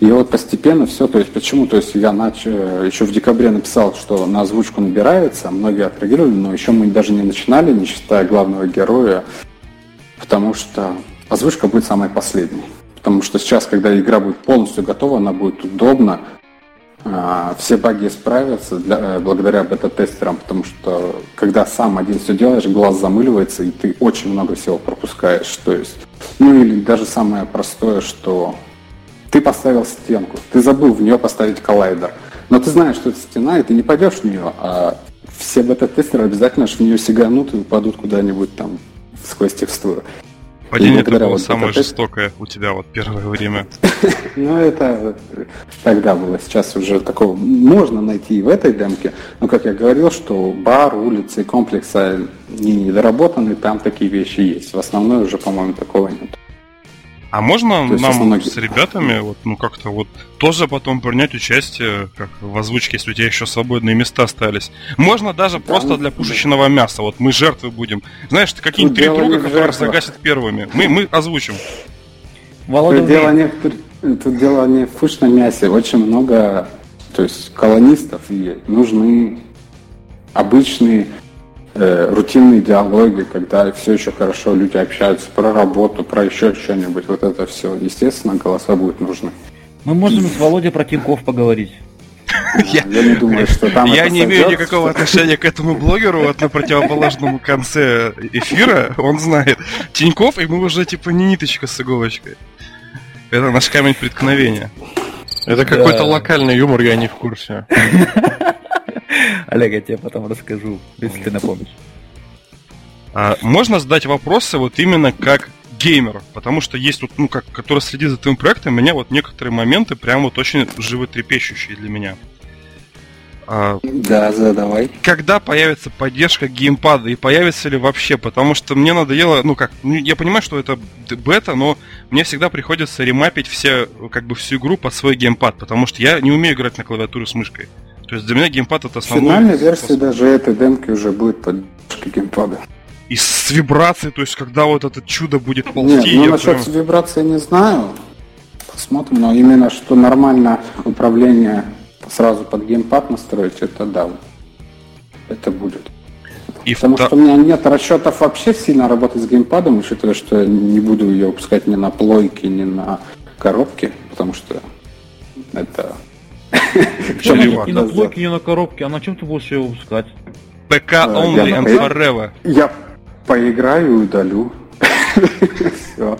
И вот постепенно все, то есть почему, то есть я начал, еще в декабре написал, что на озвучку набирается, многие отреагировали, но еще мы даже не начинали, не считая главного героя, потому что озвучка будет самой последней. Потому что сейчас, когда игра будет полностью готова, она будет удобна, все баги исправятся для- э, благодаря бета-тестерам, потому что когда сам один все делаешь, глаз замыливается, и ты очень много всего пропускаешь. То есть, ну или даже самое простое, что ты поставил стенку, ты забыл в нее поставить коллайдер, но ты знаешь, что это стена, и ты не пойдешь в нее, а все бета-тестеры обязательно в нее сиганут и упадут куда-нибудь там сквозь текстуру. Падение это было самое жестокое у тебя вот первое время. <laughs> Ну, это тогда было. Сейчас уже такого можно найти и в этой демке. Но, как я говорил, что бар, улицы, комплекса не недоработаны, там такие вещи есть. В основной уже, по-моему, такого нет. А можно То есть нам основной- с ребятами вот, ну как-то вот тоже потом принять участие как в озвучке, если у тебя еще свободные места остались? Можно даже просто для пушечного мяса. Вот мы жертвы будем. Знаешь, ты какие-нибудь Тут три друга, которые загасят первыми. Мы, мы озвучим. Володя Тут дело, не, в- тут дело не в пышном мясе. Очень много то есть, колонистов и нужны обычные э, рутинные диалоги, когда все еще хорошо люди общаются про работу, про еще что-нибудь. Вот это все. Естественно, голоса будут нужны. Мы можем с Володей про Тинькофф поговорить. <laughs> Я- Я не думаю, что там Я это не имею сойдет. никакого отношения к этому блогеру, вот на противоположном конце эфира, он знает. Тиньков, и мы уже типа не ниточка с иголочкой. Это наш камень преткновения. Это какой-то локальный юмор, я не в курсе. <laughs> Олег, я тебе потом расскажу, если ты напомнишь. А, можно задать вопросы вот именно как геймер, потому что есть вот, ну, как, который следит за твоим проектом, меня вот некоторые моменты прям вот очень животрепещущие для меня. А, Да, задавай. когда появится поддержка геймпада и появится ли вообще, потому что мне надоело, ну как, ну, я понимаю, что это бета, но мне всегда приходится ремапить все, как бы всю игру под свой геймпад, потому что я не умею играть на клавиатуре с мышкой. То есть для меня геймпад это В основной финальной версии способ. даже этой демки уже будет поддержка геймпада. И с вибрацией, то есть когда вот это чудо будет Нет, ползти, ну я насчет прям- вибрации не знаю. Посмотрим, но именно что нормально управление сразу под геймпад настроить, это да. Это будет. И Потому вта- что у меня нет расчетов вообще сильно работать с геймпадом, учитывая, что я не буду ее выпускать ни на плойке, ни на коробке, потому что это... <laughs> И на плойке, и на коробке, а на чем ты будешь ее выпускать? ПК я only and forever. Я поиграю и удалю. <laughs> Все.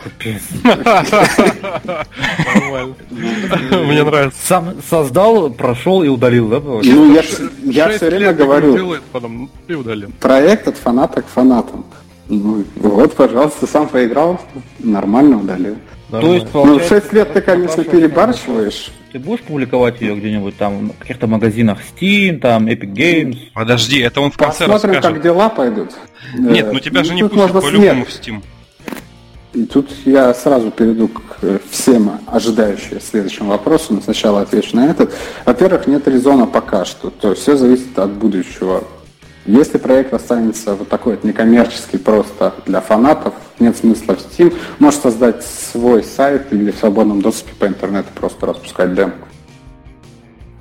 <laughs> Мне нравится. Сам создал, прошел и удалил, да? Ну, я, все время говорю, проект от фаната к фанатам. Ну, вот, пожалуйста, сам поиграл, нормально удалил. То есть, Ну, получается, 6 лет ты, конечно, перебарщиваешь. Ты будешь публиковать ее где-нибудь там в каких-то магазинах Steam, там Epic Games? Подожди, это он в конце Посмотрим, расскажет. как дела пойдут. Нет, Э, ну тебя же не пустят по-любому в Steam. И тут я сразу перейду к э, всем ожидающим следующему вопросу, но сначала отвечу на этот. Во-первых, нет резона пока что, то есть все зависит от будущего. Если проект останется вот такой вот некоммерческий просто для фанатов, нет смысла в Steam, можешь создать свой сайт или в свободном доступе по интернету просто распускать демку.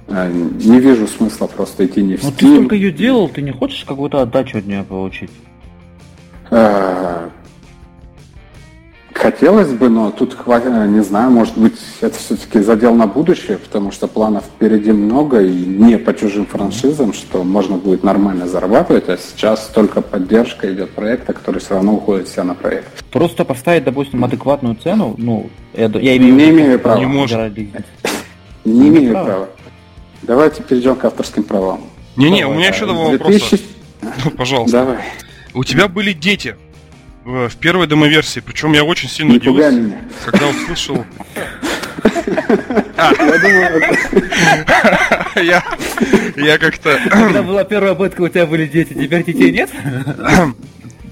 Э, Не вижу смысла просто идти не в Ну ты Steam. столько ее делал, ты не хочешь какую-то отдачу от нее получить? Э, Хотелось бы, но тут хватит, не знаю, может быть, это все-таки задел на будущее, потому что планов впереди много и не по чужим франшизам, что можно будет нормально зарабатывать, а сейчас только поддержка идет проекта, который все равно уходит вся на проект. Просто поставить, допустим, адекватную цену, ну, я, я имею в Не виду, имею что права. Не может. Не имею права. Давайте перейдем к авторским правам. Не-не, у меня еще два вопроса. 2000 Ну, Пожалуйста. Давай, У тебя были дети в в первой демоверсии, причем я очень сильно не удивился, меня. когда услышал... <laughs> Я думаю, <laughs> Я я как-то... Когда была первая бетка, у тебя были дети, теперь детей нет?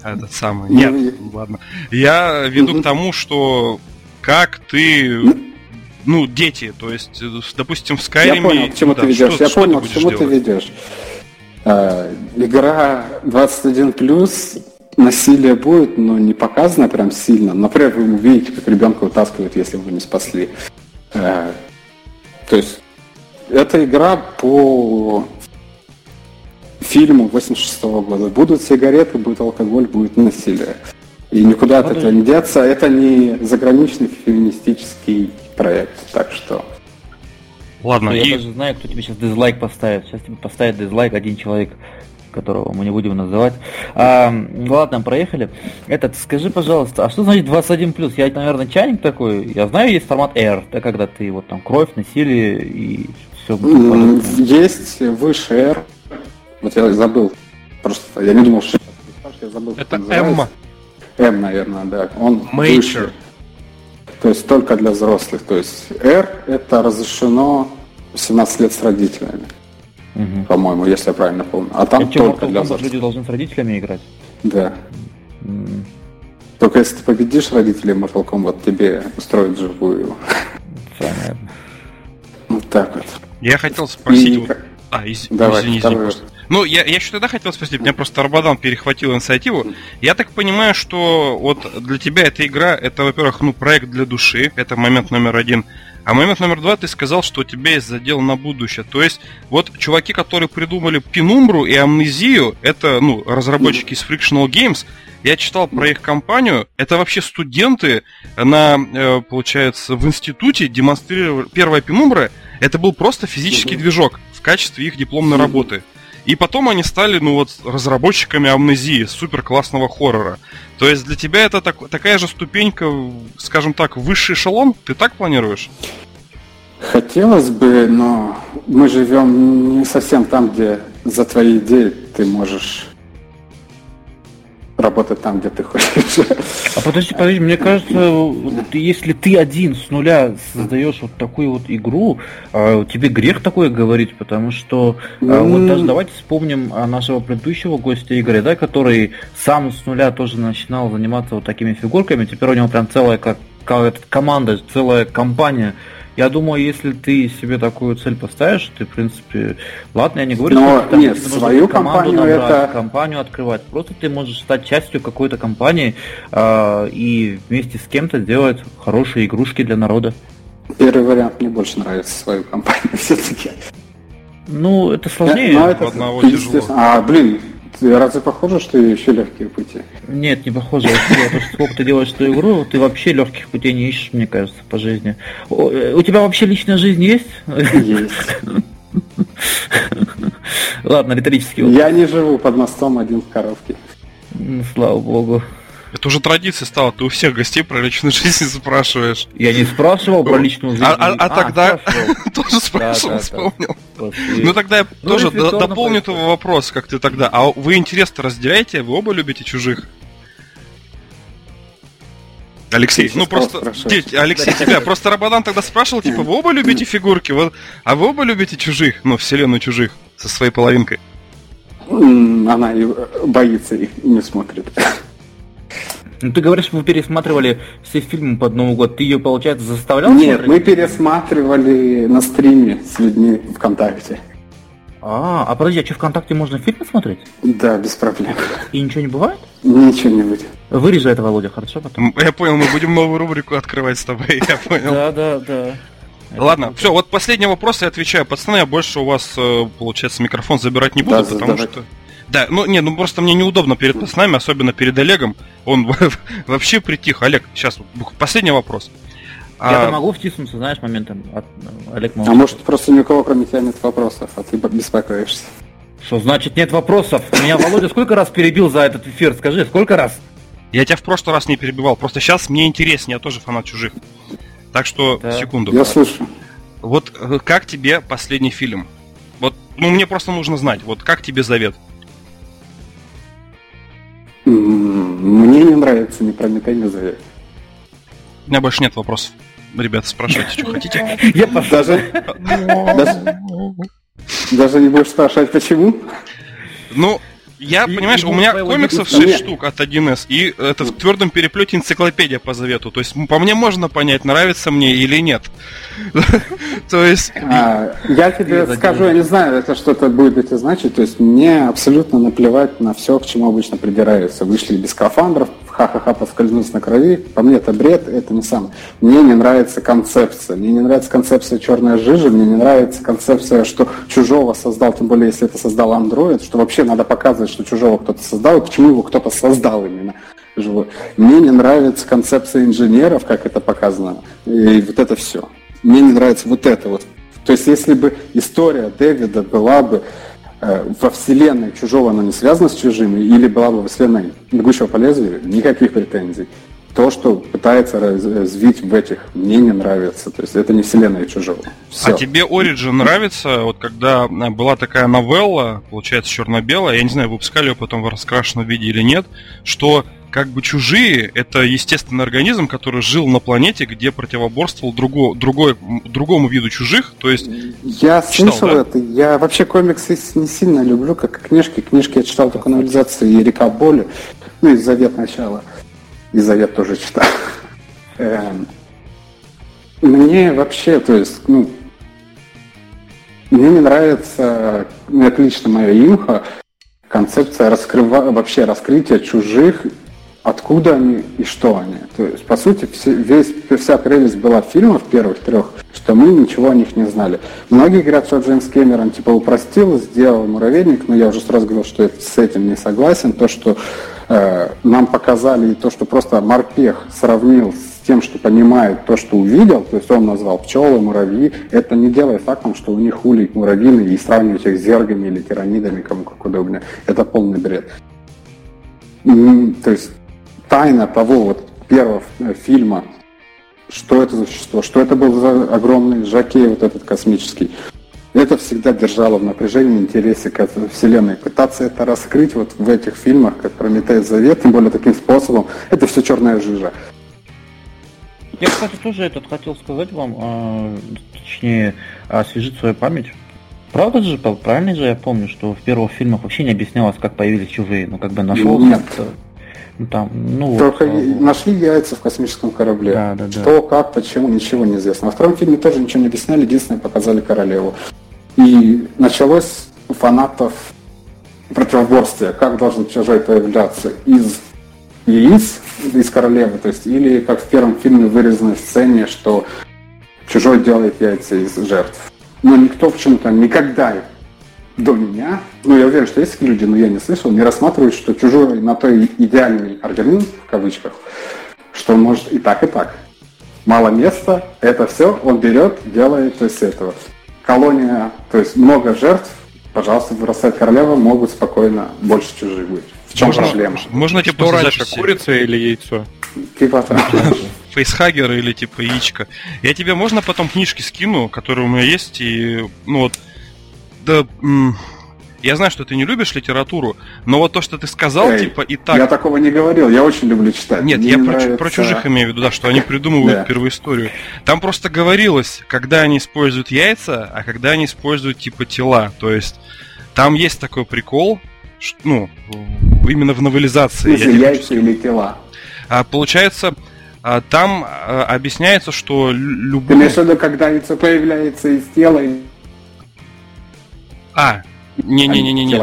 Этот самый. Нет, Ну, ладно. Я веду к тому, что как ты... Ну, дети, то есть, э, допустим, в Skyrim... Я понял, к чему да, ты ведешь. что- Я что ты понял, к будешь чему ты делать? ведешь. Э, Игра 21 плюс, насилие будет, но не показано прям сильно. Например, вы увидите, как ребенка вытаскивают, если вы не спасли. Э, То есть, это игра по фильму 86 года. Будут сигареты, будет алкоголь, будет насилие. И никуда от этого не деться. Это не заграничный феминистический проект. Так что... Ладно, я и даже знаю, кто тебе сейчас дизлайк поставит. Сейчас тебе поставит дизлайк один человек, которого мы не будем называть. А, ладно, проехали. Этот, скажи, пожалуйста, а что значит 21 Я, наверное, чайник такой. Я знаю, есть формат R, да, когда ты вот там кровь, насилие и все. Есть выше R. Вот я забыл. Просто я не думал, что я забыл. как Это он называется. М. М, наверное, да. Он Major. выше. То есть только для взрослых. То есть R это разрешено 17 лет с родителями, Угу. по-моему, если я правильно помню. А там Эти только Mortal для взрослых. люди должны с родителями играть. Да. М, Только если ты победишь родителей Mortal Kombat, тебе устроят живую. Понятно. Вот так вот. я хотел спросить... И- А, из- Давай, извини, извини, просто. Ну, я, я еще тогда хотел спросить, меня просто Арбадан перехватил инициативу. Я так понимаю, что вот для тебя эта игра, это, во-первых, ну, проект для души, это момент номер один. А момент номер два, ты сказал, что у тебя есть задел на будущее. То есть, вот чуваки, которые придумали Пенумбру и Амнезию, это, ну, разработчики из Frictional Games, я читал про их компанию, это вообще студенты на, э, получается, в институте демонстрировали... Первая Пенумбра, это был просто физический движок в качестве их дипломной работы. И потом они стали, ну вот, разработчиками амнезии, супер классного хоррора. То есть для тебя это так- такая же ступенька, скажем так, высший эшелон? Ты так планируешь? Хотелось бы, но мы живем не совсем там, где за твои идеи ты можешь работать там, где ты хочешь. А подожди, подожди, мне кажется, если ты один с нуля создаешь вот такую вот игру, а, тебе грех такое говорить, потому что а, вот даже давайте вспомним а, нашего предыдущего гостя Игоря, да, который сам с нуля тоже начинал заниматься вот такими фигурками, теперь у него прям целая как, как команда, целая компания. Я думаю, если ты себе такую цель поставишь, ты, в принципе, ладно, я не говорю, Но что там нет, нужно свою команду компанию набрать, это- компанию открывать. Просто ты можешь стать частью какой-то компании а, и вместе с кем-то сделать хорошие игрушки для народа. Первый вариант мне больше нравится свою компанию <laughs> все-таки. Ну, это сложнее. Но это, одного тяжело. А, блин, ты разве похоже, что еще легкие пути? Нет, не похоже. Вообще, то, что сколько ты делаешь эту игру, ты вообще легких путей не ищешь, мне кажется, по жизни. Э, У тебя вообще личная жизнь есть? Есть. Ладно, риторический вопрос. Я не живу под мостом один в коробке. Ну, Слава богу. Это уже традиция стала, ты у всех гостей про личную жизнь <laughs> спрашиваешь. Я не спрашивал про личную жизнь. А, а, а тогда <laughs> тоже спрашивал, вспомнил. Ну тогда я ну, тоже дополню твой вопрос, как ты тогда. А вы интерес-то разделяете? Вы оба любите чужих? Алексей, ну просто, Алексей, тебя, просто Рабадан тогда спрашивал, типа, вы оба любите фигурки, вот, а вы оба любите чужих, ну, вселенную чужих, со своей половинкой? Она боится их и не смотрит. Ну ты говоришь, вы пересматривали все фильмы под Новый год. Ты ее, получается, заставлял Нет, смотреть? мы пересматривали на стриме с людьми ВКонтакте. А, а подожди, а что, ВКонтакте можно фильмы смотреть? Да, без проблем. И ничего не бывает? Ничего не будет. Вырежи это, Володя, хорошо потом? Я понял, мы будем новую рубрику открывать с тобой, <laughs> я понял. Да, да, да. Ладно, все, вот последний вопрос я отвечаю. Пацаны, я больше у вас, э, получается, микрофон забирать не буду, потому что... Да, ну не, ну просто мне неудобно перед пацанами, особенно перед Олегом. Он <laughs> вообще притих. Олег, сейчас последний вопрос. Я-то а... могу втиснуться, знаешь, моментом. От... Олег может. А может просто ни у кого кроме тебя нет вопросов, а ты беспокоишься. Что значит нет вопросов? Меня Володя сколько раз перебил за этот эфир? Скажи, сколько раз? Я тебя в прошлый раз не перебивал, просто сейчас мне интереснее, я тоже фанат чужих. Так что, да. секунду. Я слышу. Вот э, как тебе последний фильм? Вот, ну мне просто нужно знать, вот как тебе завет? Не нравится ни завет. У меня больше нет вопросов. Ребята, спрашивайте, что хотите. Я <laughs> даже, даже не будешь спрашивать, почему? Ну, я, и, понимаешь, у меня комиксов 6 нет. штук от 1С, и это в твердом переплете энциклопедия по завету. То есть по мне можно понять, нравится мне или нет. <laughs> То есть... А, я тебе скажу, я не знаю, это что-то будет эти значить. То есть мне абсолютно наплевать на все, к чему обычно придираются. Вышли без скафандров, ха-ха-ха, поскользнулся на крови. По мне это бред, это не сам. Мне не нравится концепция. Мне не нравится концепция черная жижа, мне не нравится концепция, что чужого создал, тем более, если это создал андроид, что вообще надо показывать, что чужого кто-то создал, и почему его кто-то создал именно. Мне не нравится концепция инженеров, как это показано, и вот это все. Мне не нравится вот это вот. То есть, если бы история Дэвида была бы Э, во вселенной чужого она не связана с чужими, или была бы вселенной бегущего по лезвию, никаких претензий. То, что пытается развить в этих, мне не нравится. То есть это не вселенная чужого. Все. А тебе Origin нравится? Вот когда э, была такая новелла, получается, черно-белая, я не знаю, выпускали ее потом в раскрашенном виде или нет, что как бы чужие это естественный организм, который жил на планете, где противоборствовал друго, другой, другому виду чужих. То есть. Я читал, слышал да? это. Я вообще комиксы не сильно люблю, как и книжки. Книжки я читал только новелизации Река Боли, ну и Завет начала. И Завет тоже читал. Эм, мне вообще, то есть, ну, мне не нравится, ну, это лично моя имха, концепция раскрыва... вообще раскрытия чужих откуда они и что они. То есть, по сути, все, весь, вся прелесть была фильмов первых трех, что мы ничего о них не знали. Многие говорят, что Джеймс Кэмерон типа упростил, сделал муравейник, но я уже сразу говорил, что я с этим не согласен. То, что нам показали, и то, что просто морпех сравнил с тем, что понимает то, что увидел, то есть он назвал пчелы, муравьи, это не делает фактом, что у них улей муравьиный и сравнивать их с зергами или тиранидами, кому как удобнее. Это полный бред. То есть тайна того вот первого э, фильма, что это за существо, что это был за огромный жакей вот этот космический. Это всегда держало в напряжении интересе к этой вселенной. Пытаться это раскрыть вот в этих фильмах, как Прометей Завет, тем более таким способом, это все черная жижа. Я, кстати, тоже этот хотел сказать вам, а, точнее, освежить свою память. Правда же, правильно же я помню, что в первых фильмах вообще не объяснялось, как появились чужие. Ну, как бы нашел Нет. Ну, там, ну, Только вот, нашли яйца в космическом корабле. Да, да, да. Что, как, почему, ничего не известно. Во втором фильме тоже ничего не объясняли, единственное показали королеву. И началось у фанатов противоборствие, как должен чужой появляться из яиц, из королевы, то есть, или как в первом фильме вырезанной сцене, что чужой делает яйца из жертв. Но никто почему-то никогда до меня, ну я уверен, что есть люди, но я не слышал, не рассматривают, что чужой на то идеальный организм, в кавычках, что он может и так, и так. Мало места, это все он берет, делает из этого. Колония, то есть много жертв, пожалуйста, вырастает королева, могут спокойно больше чужих быть. чем Можно- проблема? Можно типа Что раньше, курица или яйцо? Типа <laughs> того. фейсхаггер или типа яичко. Я тебе можно потом книжки скину, которые у меня есть, и ну вот, да, я знаю, что ты не любишь литературу, но вот то, что ты сказал, Эй, типа и так. Я такого не говорил, я очень люблю читать. Нет, Мне я не про, нравится- про чужих имею в виду, да, что они <laughs> придумывают Да. первоисторию. Там просто говорилось, когда они используют яйца, а когда они используют типа тела. То есть там есть такой прикол, ну, именно в новелизации. я хочу яйца или тела? а, получается, а, там а, объясняется, что лю- Ты любой... имеешь в виду, когда яйцо появляется из тела и А,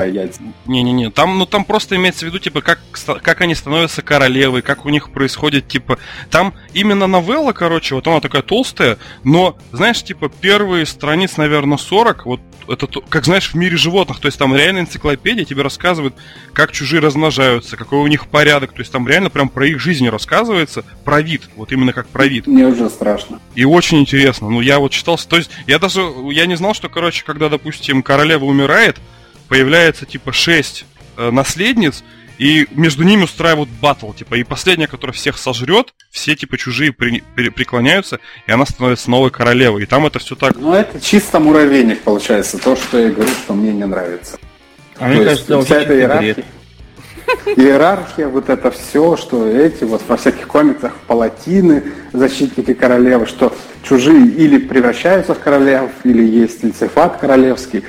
яйца. Не-не-не. Там, ну там просто имеется в виду, типа, как, как они становятся королевой, как у них происходит, типа. Там именно новелла, короче, вот она такая толстая, но, знаешь, типа, первые страниц, наверное, 40, вот это то- как знаешь, в мире животных. То есть там реально энциклопедия тебе рассказывает, как чужие размножаются, какой у них порядок. То есть там реально прям про их жизнь рассказывается, про вид, вот именно как про вид. Мне уже страшно. И очень интересно. Ну, я вот читал... То есть, я даже... Я не знал, что, короче, когда, допустим, королева умирает, появляется, типа, шесть э, наследниц, и между ними устраивают батл, типа, и последняя, которая всех сожрет, все, типа, чужие при- при- преклоняются, и она становится новой королевой. И там это все так... Ну, это чисто муравейник, получается, то, что я говорю, что мне не нравится. А мне То кажется, есть вся эта иерархия, бред. иерархия, вот это все, что эти вот во всяких комиксах палатины, защитники королевы, что чужие или превращаются в королев, или есть лицехват королевский.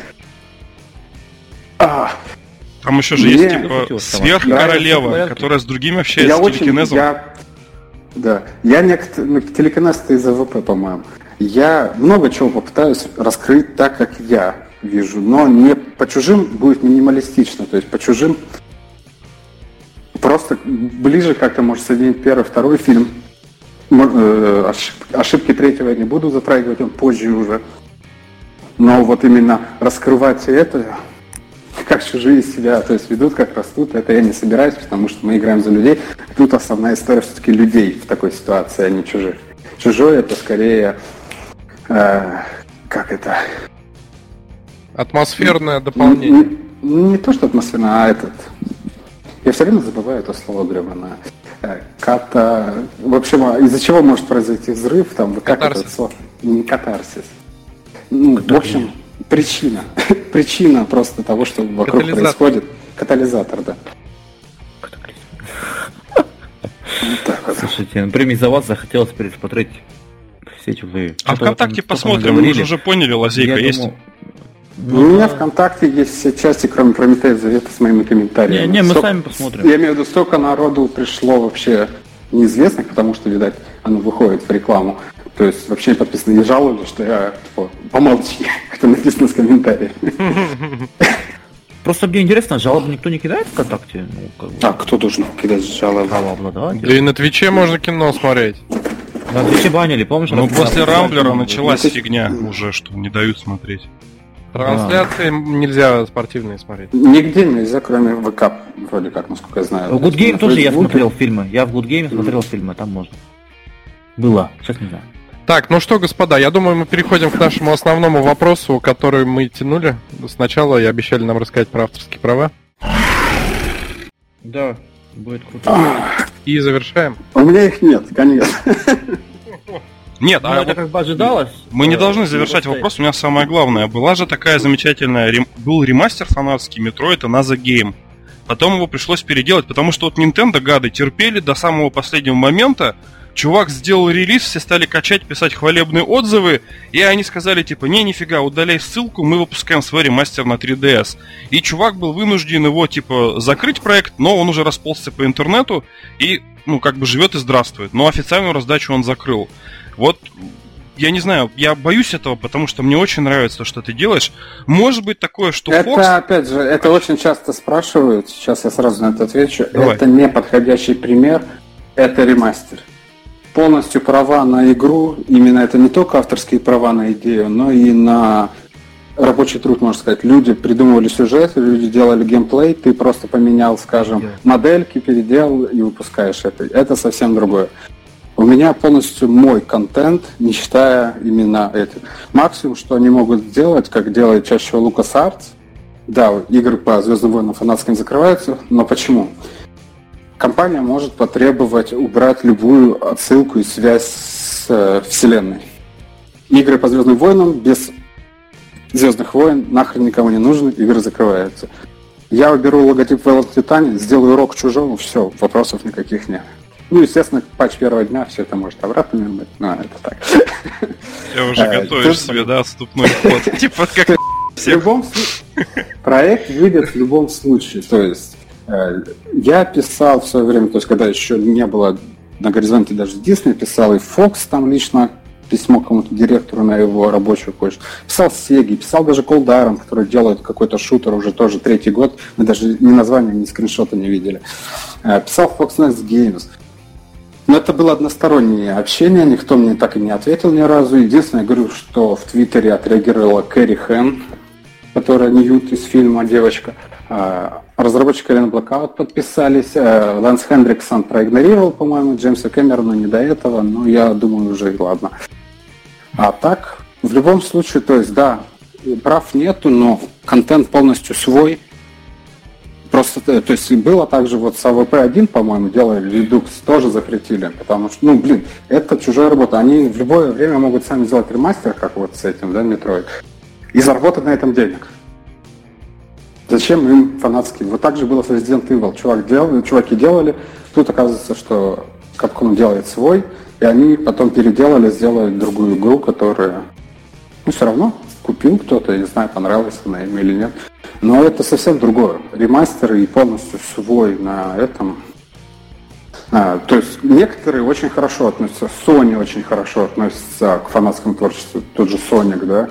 А, Там еще же Мне есть, типа, сверхкоролева, Да, которая с другими общается я с очень, телекинезом. я, да, я некотор- ну, телекинез из AVP, по-моему. Я много чего попытаюсь раскрыть так, как я вижу, но не по чужим будет минималистично, то есть по чужим просто ближе как-то может соединить первый, второй фильм. Э, ошиб- ошибки третьего я не буду затрагивать, он позже уже. Но вот именно раскрывать это, <laughs> как чужие себя, то есть ведут, как растут, это я не собираюсь, потому что мы играем за людей. Тут основная история все-таки людей в такой ситуации, а не чужих. Чужой это скорее, э, как это, Атмосферное дополнение. не, не то, что атмосферно, а этот. Я все время забываю это слово гребаное. Э, Ката... В общем, а из-за чего может произойти взрыв? Там, как Катарсис. это слово? Не катарсис. Ну, в общем, причина. <laughs> причина просто того, что вокруг Катализатор. происходит. Катализатор, да. Вот так вот. Слушайте, например, из-за вас захотелось пересмотреть все эти вы. А что-то ВКонтакте там, посмотрим, мы наговорили. уже поняли, лазейка Я есть. думал, У ну меня да. ВКонтакте есть все части, кроме Прометея Завета с моими комментариями. Не, не, мы Столько- сами посмотрим. Я имею в виду, столько народу пришло вообще неизвестных, потому что, видать, оно выходит в рекламу. То есть вообще подписано, не жаловались, что я типа, помолчи, <laughs> это написано с комментарием. <laughs> Просто мне интересно, жалобы никто не кидает ВКонтакте? Ну, как бы, А кто должен кидать жалобы? правообладатель. Да и на Твиче можно кино смотреть. Да, все банили, помнишь? Ну, после Рамблера началась фигня уже, что не дают смотреть. Трансляции нельзя спортивные смотреть. Нигде нельзя, кроме ВК, вроде как, насколько я знаю. В Good Game тоже я смотрел фильмы. Я в Good Game смотрел фильмы, там можно. Было, сейчас не знаю. Так, ну что, господа, я думаю, мы переходим к нашему основному вопросу, который мы тянули. Сначала и обещали нам рассказать про авторские права. Да, будет круто. И завершаем. У меня их нет, конечно. <laughs> Нет, Ну, а это вот как бы ожидалось. мы не должны завершать вопрос. У меня самое главное. Была же такая замечательная... рем- Был ремастер фанатский Metroid Another Game. Потом его пришлось переделать, потому что вот Nintendo гады терпели до самого последнего момента. Чувак сделал релиз, все стали качать, писать хвалебные отзывы, и они сказали, типа, не, нифига, удаляй ссылку, мы выпускаем свой ремастер на 3DS. И чувак был вынужден его, типа, закрыть проект, но он уже расползся по интернету и, ну, как бы живет и здравствует. Но официальную раздачу он закрыл. Вот, я не знаю, я боюсь этого, потому что мне очень нравится то, что ты делаешь. Может быть такое, что Это, Fox... опять же, это очень часто спрашивают, сейчас я сразу на это отвечу. Давай. Это не подходящий пример, это ремастер. Полностью права на игру, именно это не только авторские права на идею, но и на рабочий труд, можно сказать. Люди придумывали сюжет, люди делали геймплей, ты просто поменял, скажем, модельки, переделал и выпускаешь это. Это совсем другое. У меня полностью мой контент, не считая именно это. Максимум, что они могут сделать, как делает чаще всего LucasArts, да, игры по Звездным войнам фанатским закрываются, но почему? Компания может потребовать убрать любую отсылку и связь с э, вселенной. Игры по Звездным войнам без Звездных войн нахрен никому не нужны, игры закрываются. Я уберу логотип Велот Титани, сделаю рок чужому, все, вопросов никаких нет. Ну, естественно, патч первого дня все это может обратно вернуть, но это так. Я уже э, готовишь себе, да, отступной ход. <laughs> Типа как <laughs> в любом проект выйдет в любом случае. То есть э, я писал в свое время, то есть когда еще не было на горизонте даже Disney, писал и Fox там лично письмо кому-то директору на его рабочую почту. Писал Сеги, писал даже Колдаром, который делает какой-то шутер уже тоже третий год. Мы даже ни названия, ни скриншота не видели. Э, писал Fox Next Games. Но это было одностороннее общение, никто мне так и не ответил ни разу. Единственное, я говорю, что в Твиттере отреагировала Кэрри Хэн, которая Ньют из фильма «Девочка». А, разработчики Alien Blackout подписались. Э, Лэнс Хендриксон проигнорировал, по-моему, Джеймса Кэмерона не до этого, но я думаю, уже и ладно. А так, в любом случае, то есть, да, прав нету, но контент полностью свой. Просто, э, то есть, было также вот с AVP-1, по-моему, делали Redux, тоже запретили, потому что, ну, блин, это чужая работа. Они в любое время могут сами сделать ремастер, как вот с этим, да, Metroid и заработать на этом денег. Зачем им фанатские? Вот так же было с Resident Evil. Чувак делал, чуваки делали, тут оказывается, что Capcom делает свой, и они потом переделали, сделали другую игру, которая, ну, все равно купил кто-то, не знаю, понравилась она им или нет. Но это совсем другое. Ремастер и полностью свой на этом. А, то есть некоторые очень хорошо относятся, Sony очень хорошо относится к фанатскому творчеству, тот же Sonic, да,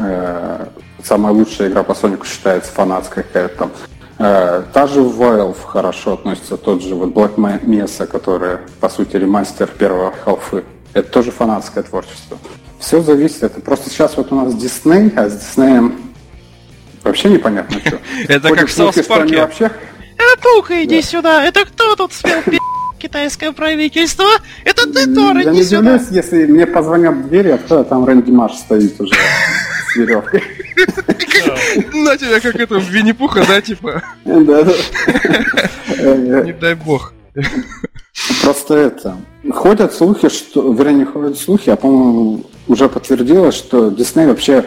Э, самая лучшая игра по Сонику считается фанатская какая-то. Э, та же Valve хорошо относится, тот же вот Black Mesa, которая, по сути, ремастер первого халфы. Это тоже фанатское творчество. Все зависит, это просто сейчас вот у нас Disney, а с Disney вообще непонятно что. <laughs> Это как в Саус Парке. вообще... Туха, иди сюда, это кто тут спел китайское правительство? Это ты, Тор, иди сюда. Я не удивлюсь, если мне позвонят в двери, а там Рэнди Марш стоит уже <laughs> с веревкой. <laughs> На тебя как это в Винни-Пуха, да, типа? Да, да. Не дай бог. Просто это. Ходят слухи, что, вернее, не ходят слухи, а, по-моему, уже подтвердилось, что Дисней вообще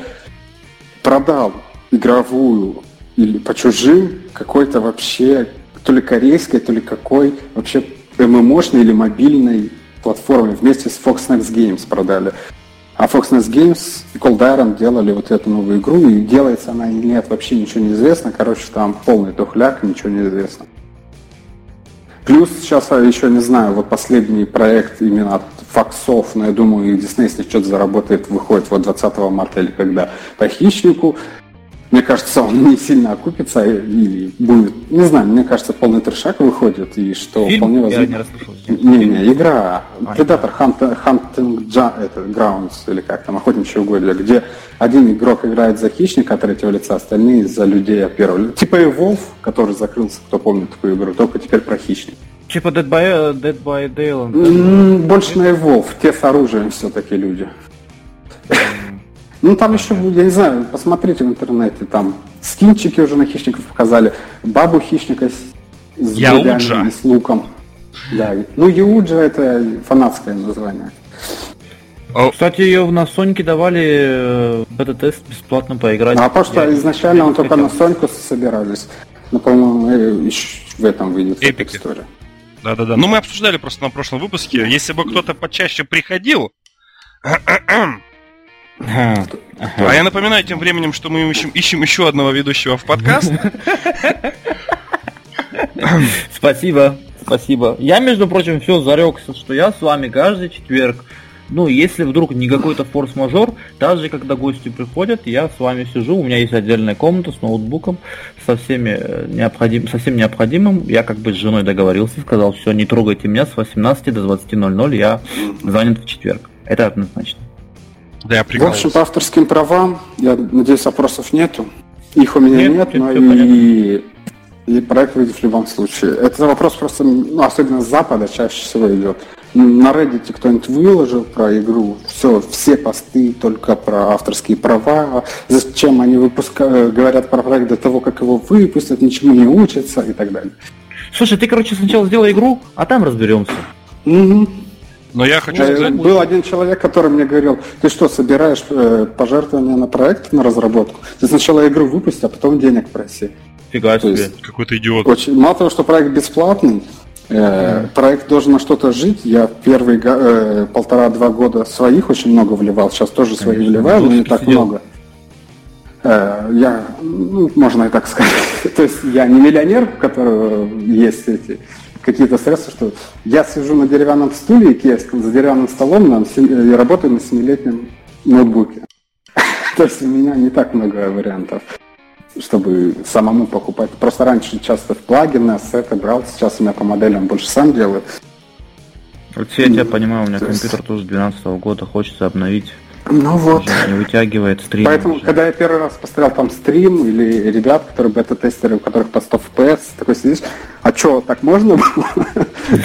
продал игровую или по чужим какой-то вообще то ли корейской, то ли какой вообще ММОшной или мобильной платформе вместе с Fox Next Games продали. А Fox Next Games и Cold Iron делали вот эту новую игру, и делается она или нет, вообще ничего не известно. Короче, там полный тухляк, ничего не известно. Плюс сейчас я еще не знаю, вот последний проект именно от Фоксов, но я думаю, и Disney, если что-то заработает, выходит вот 20 марта или когда по хищнику. Мне кажется, он не сильно окупится и будет, не знаю, мне кажется, полный трешак выходит, и что Фильм? вполне возможно... Я не расслышал. Не, не, игра. А, Predator Hunt, Hunting Ja, это, Grounds, или как там, охотничье угодье, где один игрок играет за хищника третьего лица, остальные за людей от первого лица. Типа и Wolf, который закрылся, кто помнит такую игру, только теперь про хищника. Типа Dead by, Dead by. Mm, больше на Evolve, те с оружием все-таки люди. Ну, там еще, я не знаю, посмотрите в интернете, там скинчики уже на хищников показали, бабу хищника с, с и с луком. Да. Ну, Юджа это фанатское название. Кстати, ее на Соньке давали э, бета-тест бесплатно поиграть. А то, что изначально он только на Соньку собирались. Но, по-моему, э, в этом выйдет эта история. Да-да-да. Ну, мы обсуждали просто на прошлом выпуске. Если бы кто-то почаще приходил, <clears throat> а я напоминаю тем временем, что мы ищем, ищем еще одного ведущего в подкаст. <laughs> Спасибо, спасибо. Я, между прочим, все зарекся, что я с вами каждый четверг. Ну, если вдруг не какой-то форс-мажор, даже когда гости приходят, я с вами сижу, у меня есть отдельная комната с ноутбуком, со, всеми э, необходим, со всем необходимым. Я как бы с женой договорился, сказал, все, не трогайте меня с 18 до 20.00, я занят в четверг. Это однозначно. Да, я В общем, по авторским правам, я надеюсь, вопросов нету. Их у меня нет, нет но и, и проект выйдет в любом случае. Это вопрос просто, ну, особенно с Запада чаще всего идет. На Reddit кто-нибудь выложил про игру, все, все посты только про авторские права, зачем они выпускают, говорят про проект до того, как его выпустят, ничему не учатся и так далее. Слушай, ты, короче, сначала сделай игру, а там разберемся. Угу. Но я хочу Э, сказать... Был один человек, который мне говорил, ты что, собираешь э, пожертвования на проект, на разработку? Ты сначала игру выпусти, а потом денег проси. Фига То себе. Какой-то идиот. Очень, мало того, что проект бесплатный, э, проект должен на что-то жить. Я первые э, полтора-два года своих очень много вливал, сейчас тоже свои Конечно, вливаю, но не так сидел. много. Э, я, ну, можно и так сказать. <laughs> То есть я не миллионер, у которого есть эти какие-то средства, что я сижу на деревянном стуле икеевском, за деревянным столом на сем- и работаю на семилетнем ноутбуке. <laughs> То есть у меня не так много вариантов, чтобы самому покупать. Просто раньше часто в плагины, ассеты брал, сейчас у меня по моделям больше сам делаю. Вот я тебя понимаю, у меня компьютер тоже 12 года, хочется обновить. Ну вот. Не вытягивает стрим. Поэтому, уже. когда я первый раз посмотрел там стрим или ребят, которые бета-тестеры, у которых по 100 FPS, такой сидишь, а что, так можно было?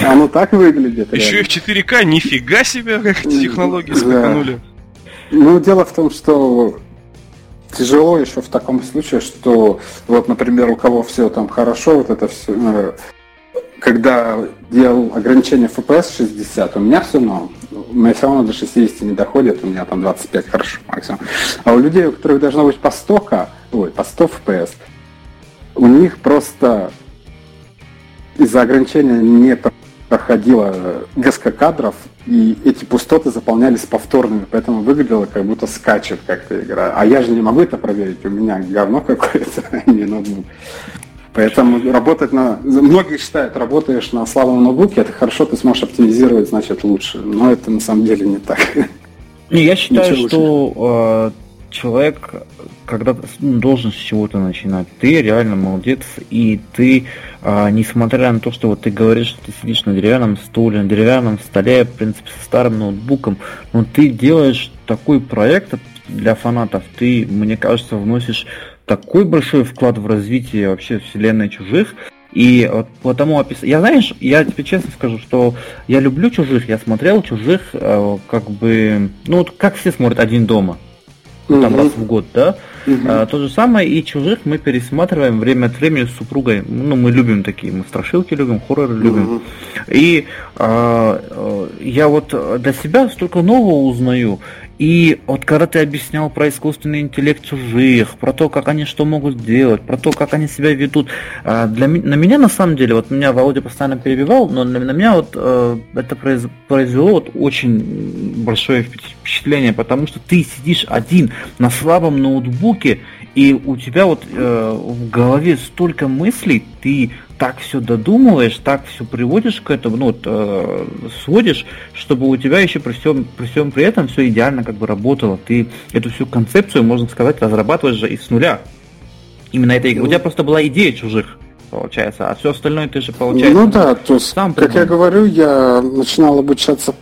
Оно <laughs> так выглядит. Еще и в 4К, нифига себе, как эти технологии скаканули. Ну, дело в том, что тяжело еще в таком случае, что вот, например, у кого все там хорошо, вот это все, когда делал ограничение FPS 60, у меня все равно, у меня все равно до 60 не доходит, у меня там 25 хорошо максимум. А у людей, у которых должно быть по 100 к, ой, по 100 FPS, у них просто из-за ограничения не проходило ГСК кадров, и эти пустоты заполнялись повторными, поэтому выглядело, как будто скачет как-то игра. А я же не могу это проверить, у меня говно какое-то, а <laughs> не ноутбук. Поэтому работать на... Многие считают, работаешь на слабом ноутбуке, это хорошо, ты сможешь оптимизировать, значит, лучше. Но это на самом деле не так. Не, я считаю, Ничего что э, человек, когда ну, должен с чего-то начинать, ты реально молодец, и ты, э, несмотря на то, что вот ты говоришь, что ты сидишь на деревянном стуле, на деревянном столе, в принципе, со старым ноутбуком, но ты делаешь такой проект для фанатов, ты, мне кажется, вносишь такой большой вклад в развитие вообще вселенной чужих, и вот потому опис... Я знаешь, я тебе честно скажу, что я люблю чужих, я смотрел чужих, э, как бы, ну вот как все смотрят один дома, ну, там раз в год, да. Мгм. А, то же самое и чужих мы пересматриваем время от времени с супругой. Ну, мы любим такие, мы страшилки любим, хорроры любим. Мгм. И а, я вот для себя столько нового узнаю. И вот когда ты объяснял про искусственный интеллект чужих, про то, как они что могут сделать, про то, как они себя ведут, а, для, на меня на самом деле, вот меня Володя постоянно перебивал, но на, на меня вот э, это произ- произвело вот очень большое впечатление, потому что ты сидишь один на слабом ноутбуке, и у тебя вот э, в голове столько мыслей, ты так все додумываешь, так все приводишь к этому, ну вот э, сводишь, чтобы у тебя еще при всем, при всем при этом все идеально как бы работало. Ты эту всю концепцию, можно сказать, разрабатываешь же из нуля. Именно это у тебя просто была идея чужих, получается, а все остальное ты же получается. Ну да, то есть, сам как я говорю, я начинал обучаться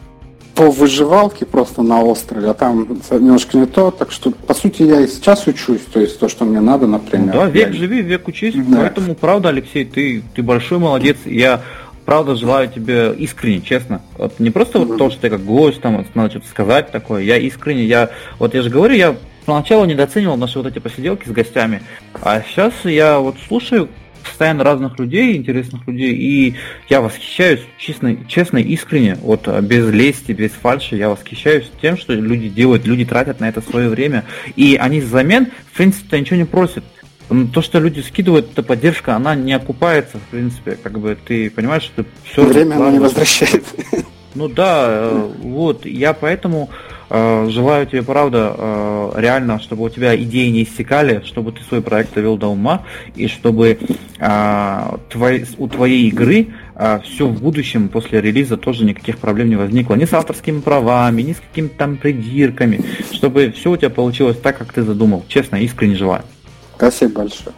по выживалке просто на острове, а там немножко не то, так что, по сути, я и сейчас учусь, то есть то, что мне надо, например. Да, век Я- живи, век учись. Да. Поэтому, правда, Алексей, ты, ты большой молодец. Я правда желаю тебе искренне, честно. Вот не просто вот то, что ты как гость, там надо что-то сказать такое. Я искренне, я вот я же говорю, я поначалу недооценивал наши вот эти посиделки с гостями, а сейчас я вот слушаю постоянно разных людей, интересных людей, и я восхищаюсь честно, честно, искренне, вот а, без лести, без фальши, я восхищаюсь тем, что люди делают, люди тратят на это свое время, и они взамен, в принципе, ничего не просят. То, что люди скидывают, эта поддержка, она не окупается, в принципе, как бы ты понимаешь, что ты все Время оно не возвращает. ну да, э, <laughs> вот, я поэтому э, желаю тебе, правда, э, реально, чтобы у тебя идеи не иссякали, чтобы ты свой проект довел до ума, и чтобы э, твои- у твоей игры все в будущем, после релиза, тоже никаких проблем не возникло. Ни с авторскими правами, ни с какими-то там придирками, чтобы все у тебя получилось так, как ты задумал. Честно, искренне желаю. Спасибо большое.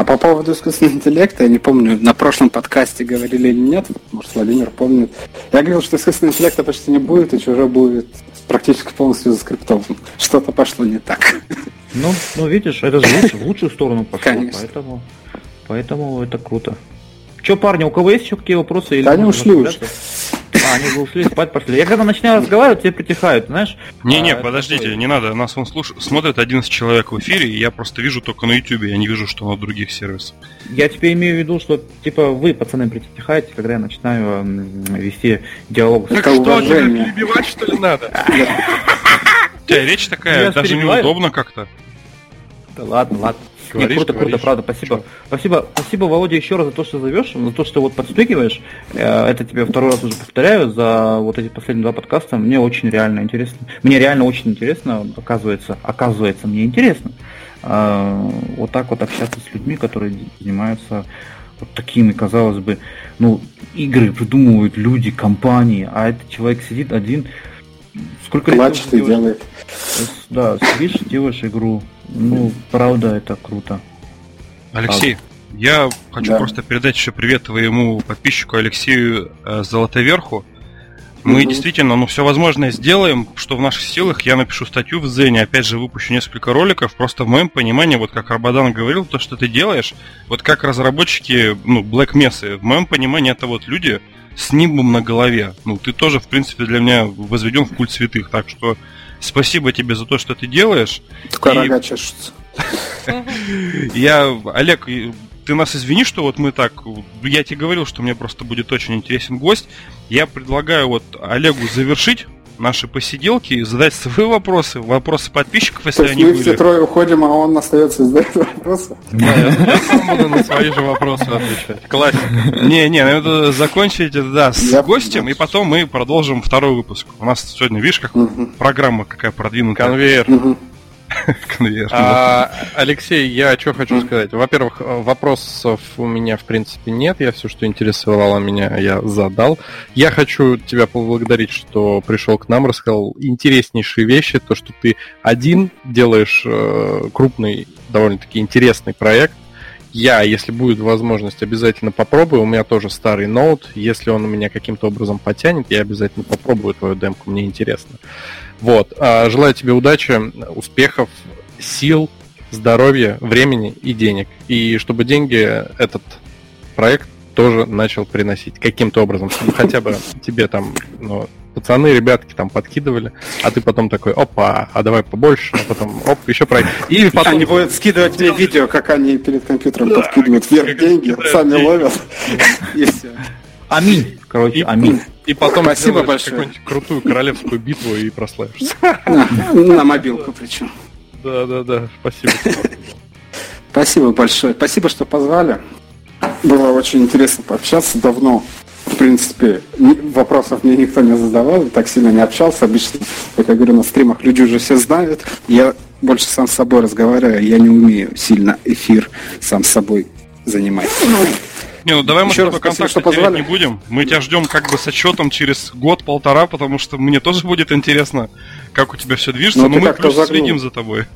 А по поводу искусственного интеллекта, я не помню, на прошлом подкасте говорили или нет, может Владимир помнит. Я говорил, что искусственного интеллекта почти не будет, и чужой будет практически полностью заскриптован. Что-то пошло не так. Ну, ну видишь, это же лучше, в лучшую сторону пошло, Конечно. поэтому, поэтому это круто. Че, парни, у кого есть еще какие вопросы? Или Да они ушли уже. А, они уже ушли, спать пошли. Я когда начинаю разговаривать, все притихают, знаешь? Не-не, А, подождите, такой- не надо. Нас он слуш... смотрит 11 человек в эфире, и я просто вижу только на YouTube, я не вижу, что на других сервисах. Я тебе имею в виду, что типа вы, пацаны, притихаете, когда я начинаю вести диалог. с- Это что, тебе уважение. перебивать, что ли, надо? У <laughs> тебя речь такая, даже неудобно как-то. Да ладно, ладно. Нет, Говоришь, круто, круто, говоришь. правда, спасибо. Спасибо, спасибо, Володя, еще раз за то, что зовешь, за то, что вот подстегиваешь. Э, Это тебе второй раз уже повторяю за вот эти последние два подкаста. Мне очень реально интересно. Мне реально очень интересно, оказывается, оказывается, мне интересно. э, Вот так вот общаться с людьми, которые занимаются вот такими, казалось бы, ну, игры придумывают люди, компании, а этот человек сидит один. Сколько лет ты Плачет и делаешь? делает. Да, сидишь, делаешь игру. Ну, правда, это круто. Алексей, я хочу Да. просто передать еще привет твоему подписчику Алексею э, Золотоверху. Мы Мгм. действительно, ну, все возможное сделаем, что в наших силах. Я напишу статью в Зене, опять же, выпущу несколько роликов. Просто в моем понимании, вот как Арбадан говорил, то, что ты делаешь, вот как разработчики, ну, Black Mesa, в моем понимании, это вот люди с нимбом на голове. Ну, ты тоже, в принципе, для меня возведен в культ святых. Так что спасибо тебе за то, что ты делаешь. Только И- рога чешутся. <laughs> Я, Олег, ты нас извини, что вот мы так... Я тебе говорил, что мне просто будет очень интересен гость. Я предлагаю вот Олегу завершить наши посиделки и задать свои вопросы, вопросы подписчиков, если они мы были. все трое уходим, а он остается и задает вопросы. Я сам буду на свои же вопросы отвечать. Классика. Не, не, надо закончить, это, да, с Я- гостем, и потом мы продолжим второй выпуск. У нас сегодня, видишь, как программа какая продвинутая. Конвейер. <laughs> А, Алексей, я что хочу сказать. Во-первых, вопросов у меня в принципе нет. Я все, что интересовало меня, я задал. Я хочу тебя поблагодарить, что пришел к нам, рассказал интереснейшие вещи. То, что ты один делаешь э, крупный, довольно-таки интересный проект. Я, если будет возможность, обязательно попробую. У меня тоже старый ноут. Если он у меня каким-то образом потянет, я обязательно попробую твою демку. Мне интересно. Вот. А, Желаю тебе удачи, успехов, сил, здоровья, времени и денег. И чтобы деньги этот проект тоже начал приносить каким-то образом, чтобы хотя бы тебе там, ну, пацаны, ребятки там подкидывали, а ты потом такой, опа, а давай побольше, а потом, оп, еще проект. И потом... Они будут скидывать мне видео, как они перед компьютером подкидывают вверх деньги, сами деньги. ловят. И все. Аминь. Короче, И, аминь. и потом Спасибо большое. какую-нибудь крутую королевскую битву и прославишься. На, мобилку причем. Да, да, да, спасибо. Спасибо большое. Спасибо, что позвали. Было очень интересно пообщаться. Давно, в принципе, вопросов мне никто не задавал, так сильно не общался. Обычно, как я говорю, на стримах люди уже все знают. Я больше сам с собой разговариваю, я не умею сильно эфир сам с собой занимать. Не, ну давай мы Еще с раз тобой спасибо, что терять позвали. не будем. Мы тебя ждем как бы с отчетом через год-полтора, потому что мне тоже будет интересно, как у тебя все движется, Ну, но ты мы плюс загнул. следим за тобой.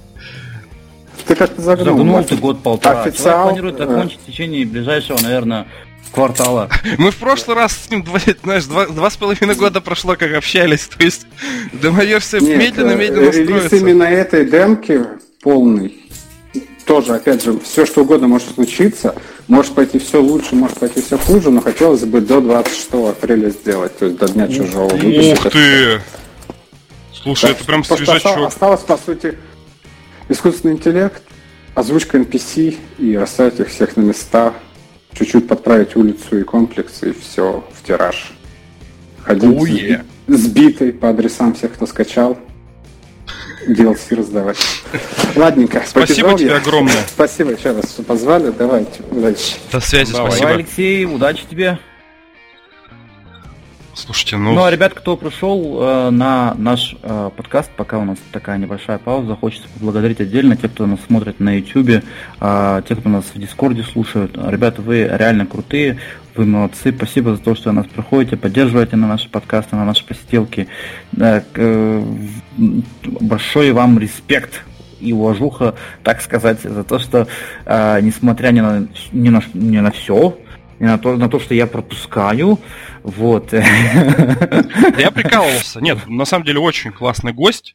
Ты как-то загнул. Загнул ты год-полтора. Официал, Человек планирует закончить в течение ближайшего, наверное, квартала. <laughs> Мы в прошлый раз с ним, два, знаешь, два, два с половиной года прошло, как общались, то есть демоверсия медленно-медленно э, релиз строится. именно этой демки полный. Тоже, опять же, все что угодно может случиться. Может пойти все лучше, может пойти все хуже, но хотелось бы до 26 апреля сделать, то есть до Дня Чужого. выпустить Ух ты! Слушай, это прям свежачок. Осталось, по сути, искусственный интеллект, озвучка NPC и расставить их всех на места, чуть-чуть подправить улицу и комплекс, и все в тираж. Ходить Oh, yeah. сби- сбитый по адресам всех, кто скачал. DLC раздавать. Ладненько. Спасибо побежал тебе я. огромное. Спасибо еще раз, что позвали. Давайте, удачи. До связи, Давай. спасибо. Алексей, удачи тебе. Слушайте, Ну, ну, а ребят, кто пришел э, на наш э, подкаст, пока у нас такая небольшая пауза, хочется поблагодарить отдельно тех, кто нас смотрит на YouTube, э, тех, кто нас в Дискорде слушают. Ребята, вы реально крутые, вы молодцы. Спасибо за то, что нас проходите, поддерживаете на наши подкасты, на наши посиделки. Да, к- э, большой вам респект и уважуха, так сказать, за то, что э, несмотря ни на, ни на, ни на все, ни на то, на то, что я пропускаю, вот. я прикалывался. Нет, на самом деле очень классный гость.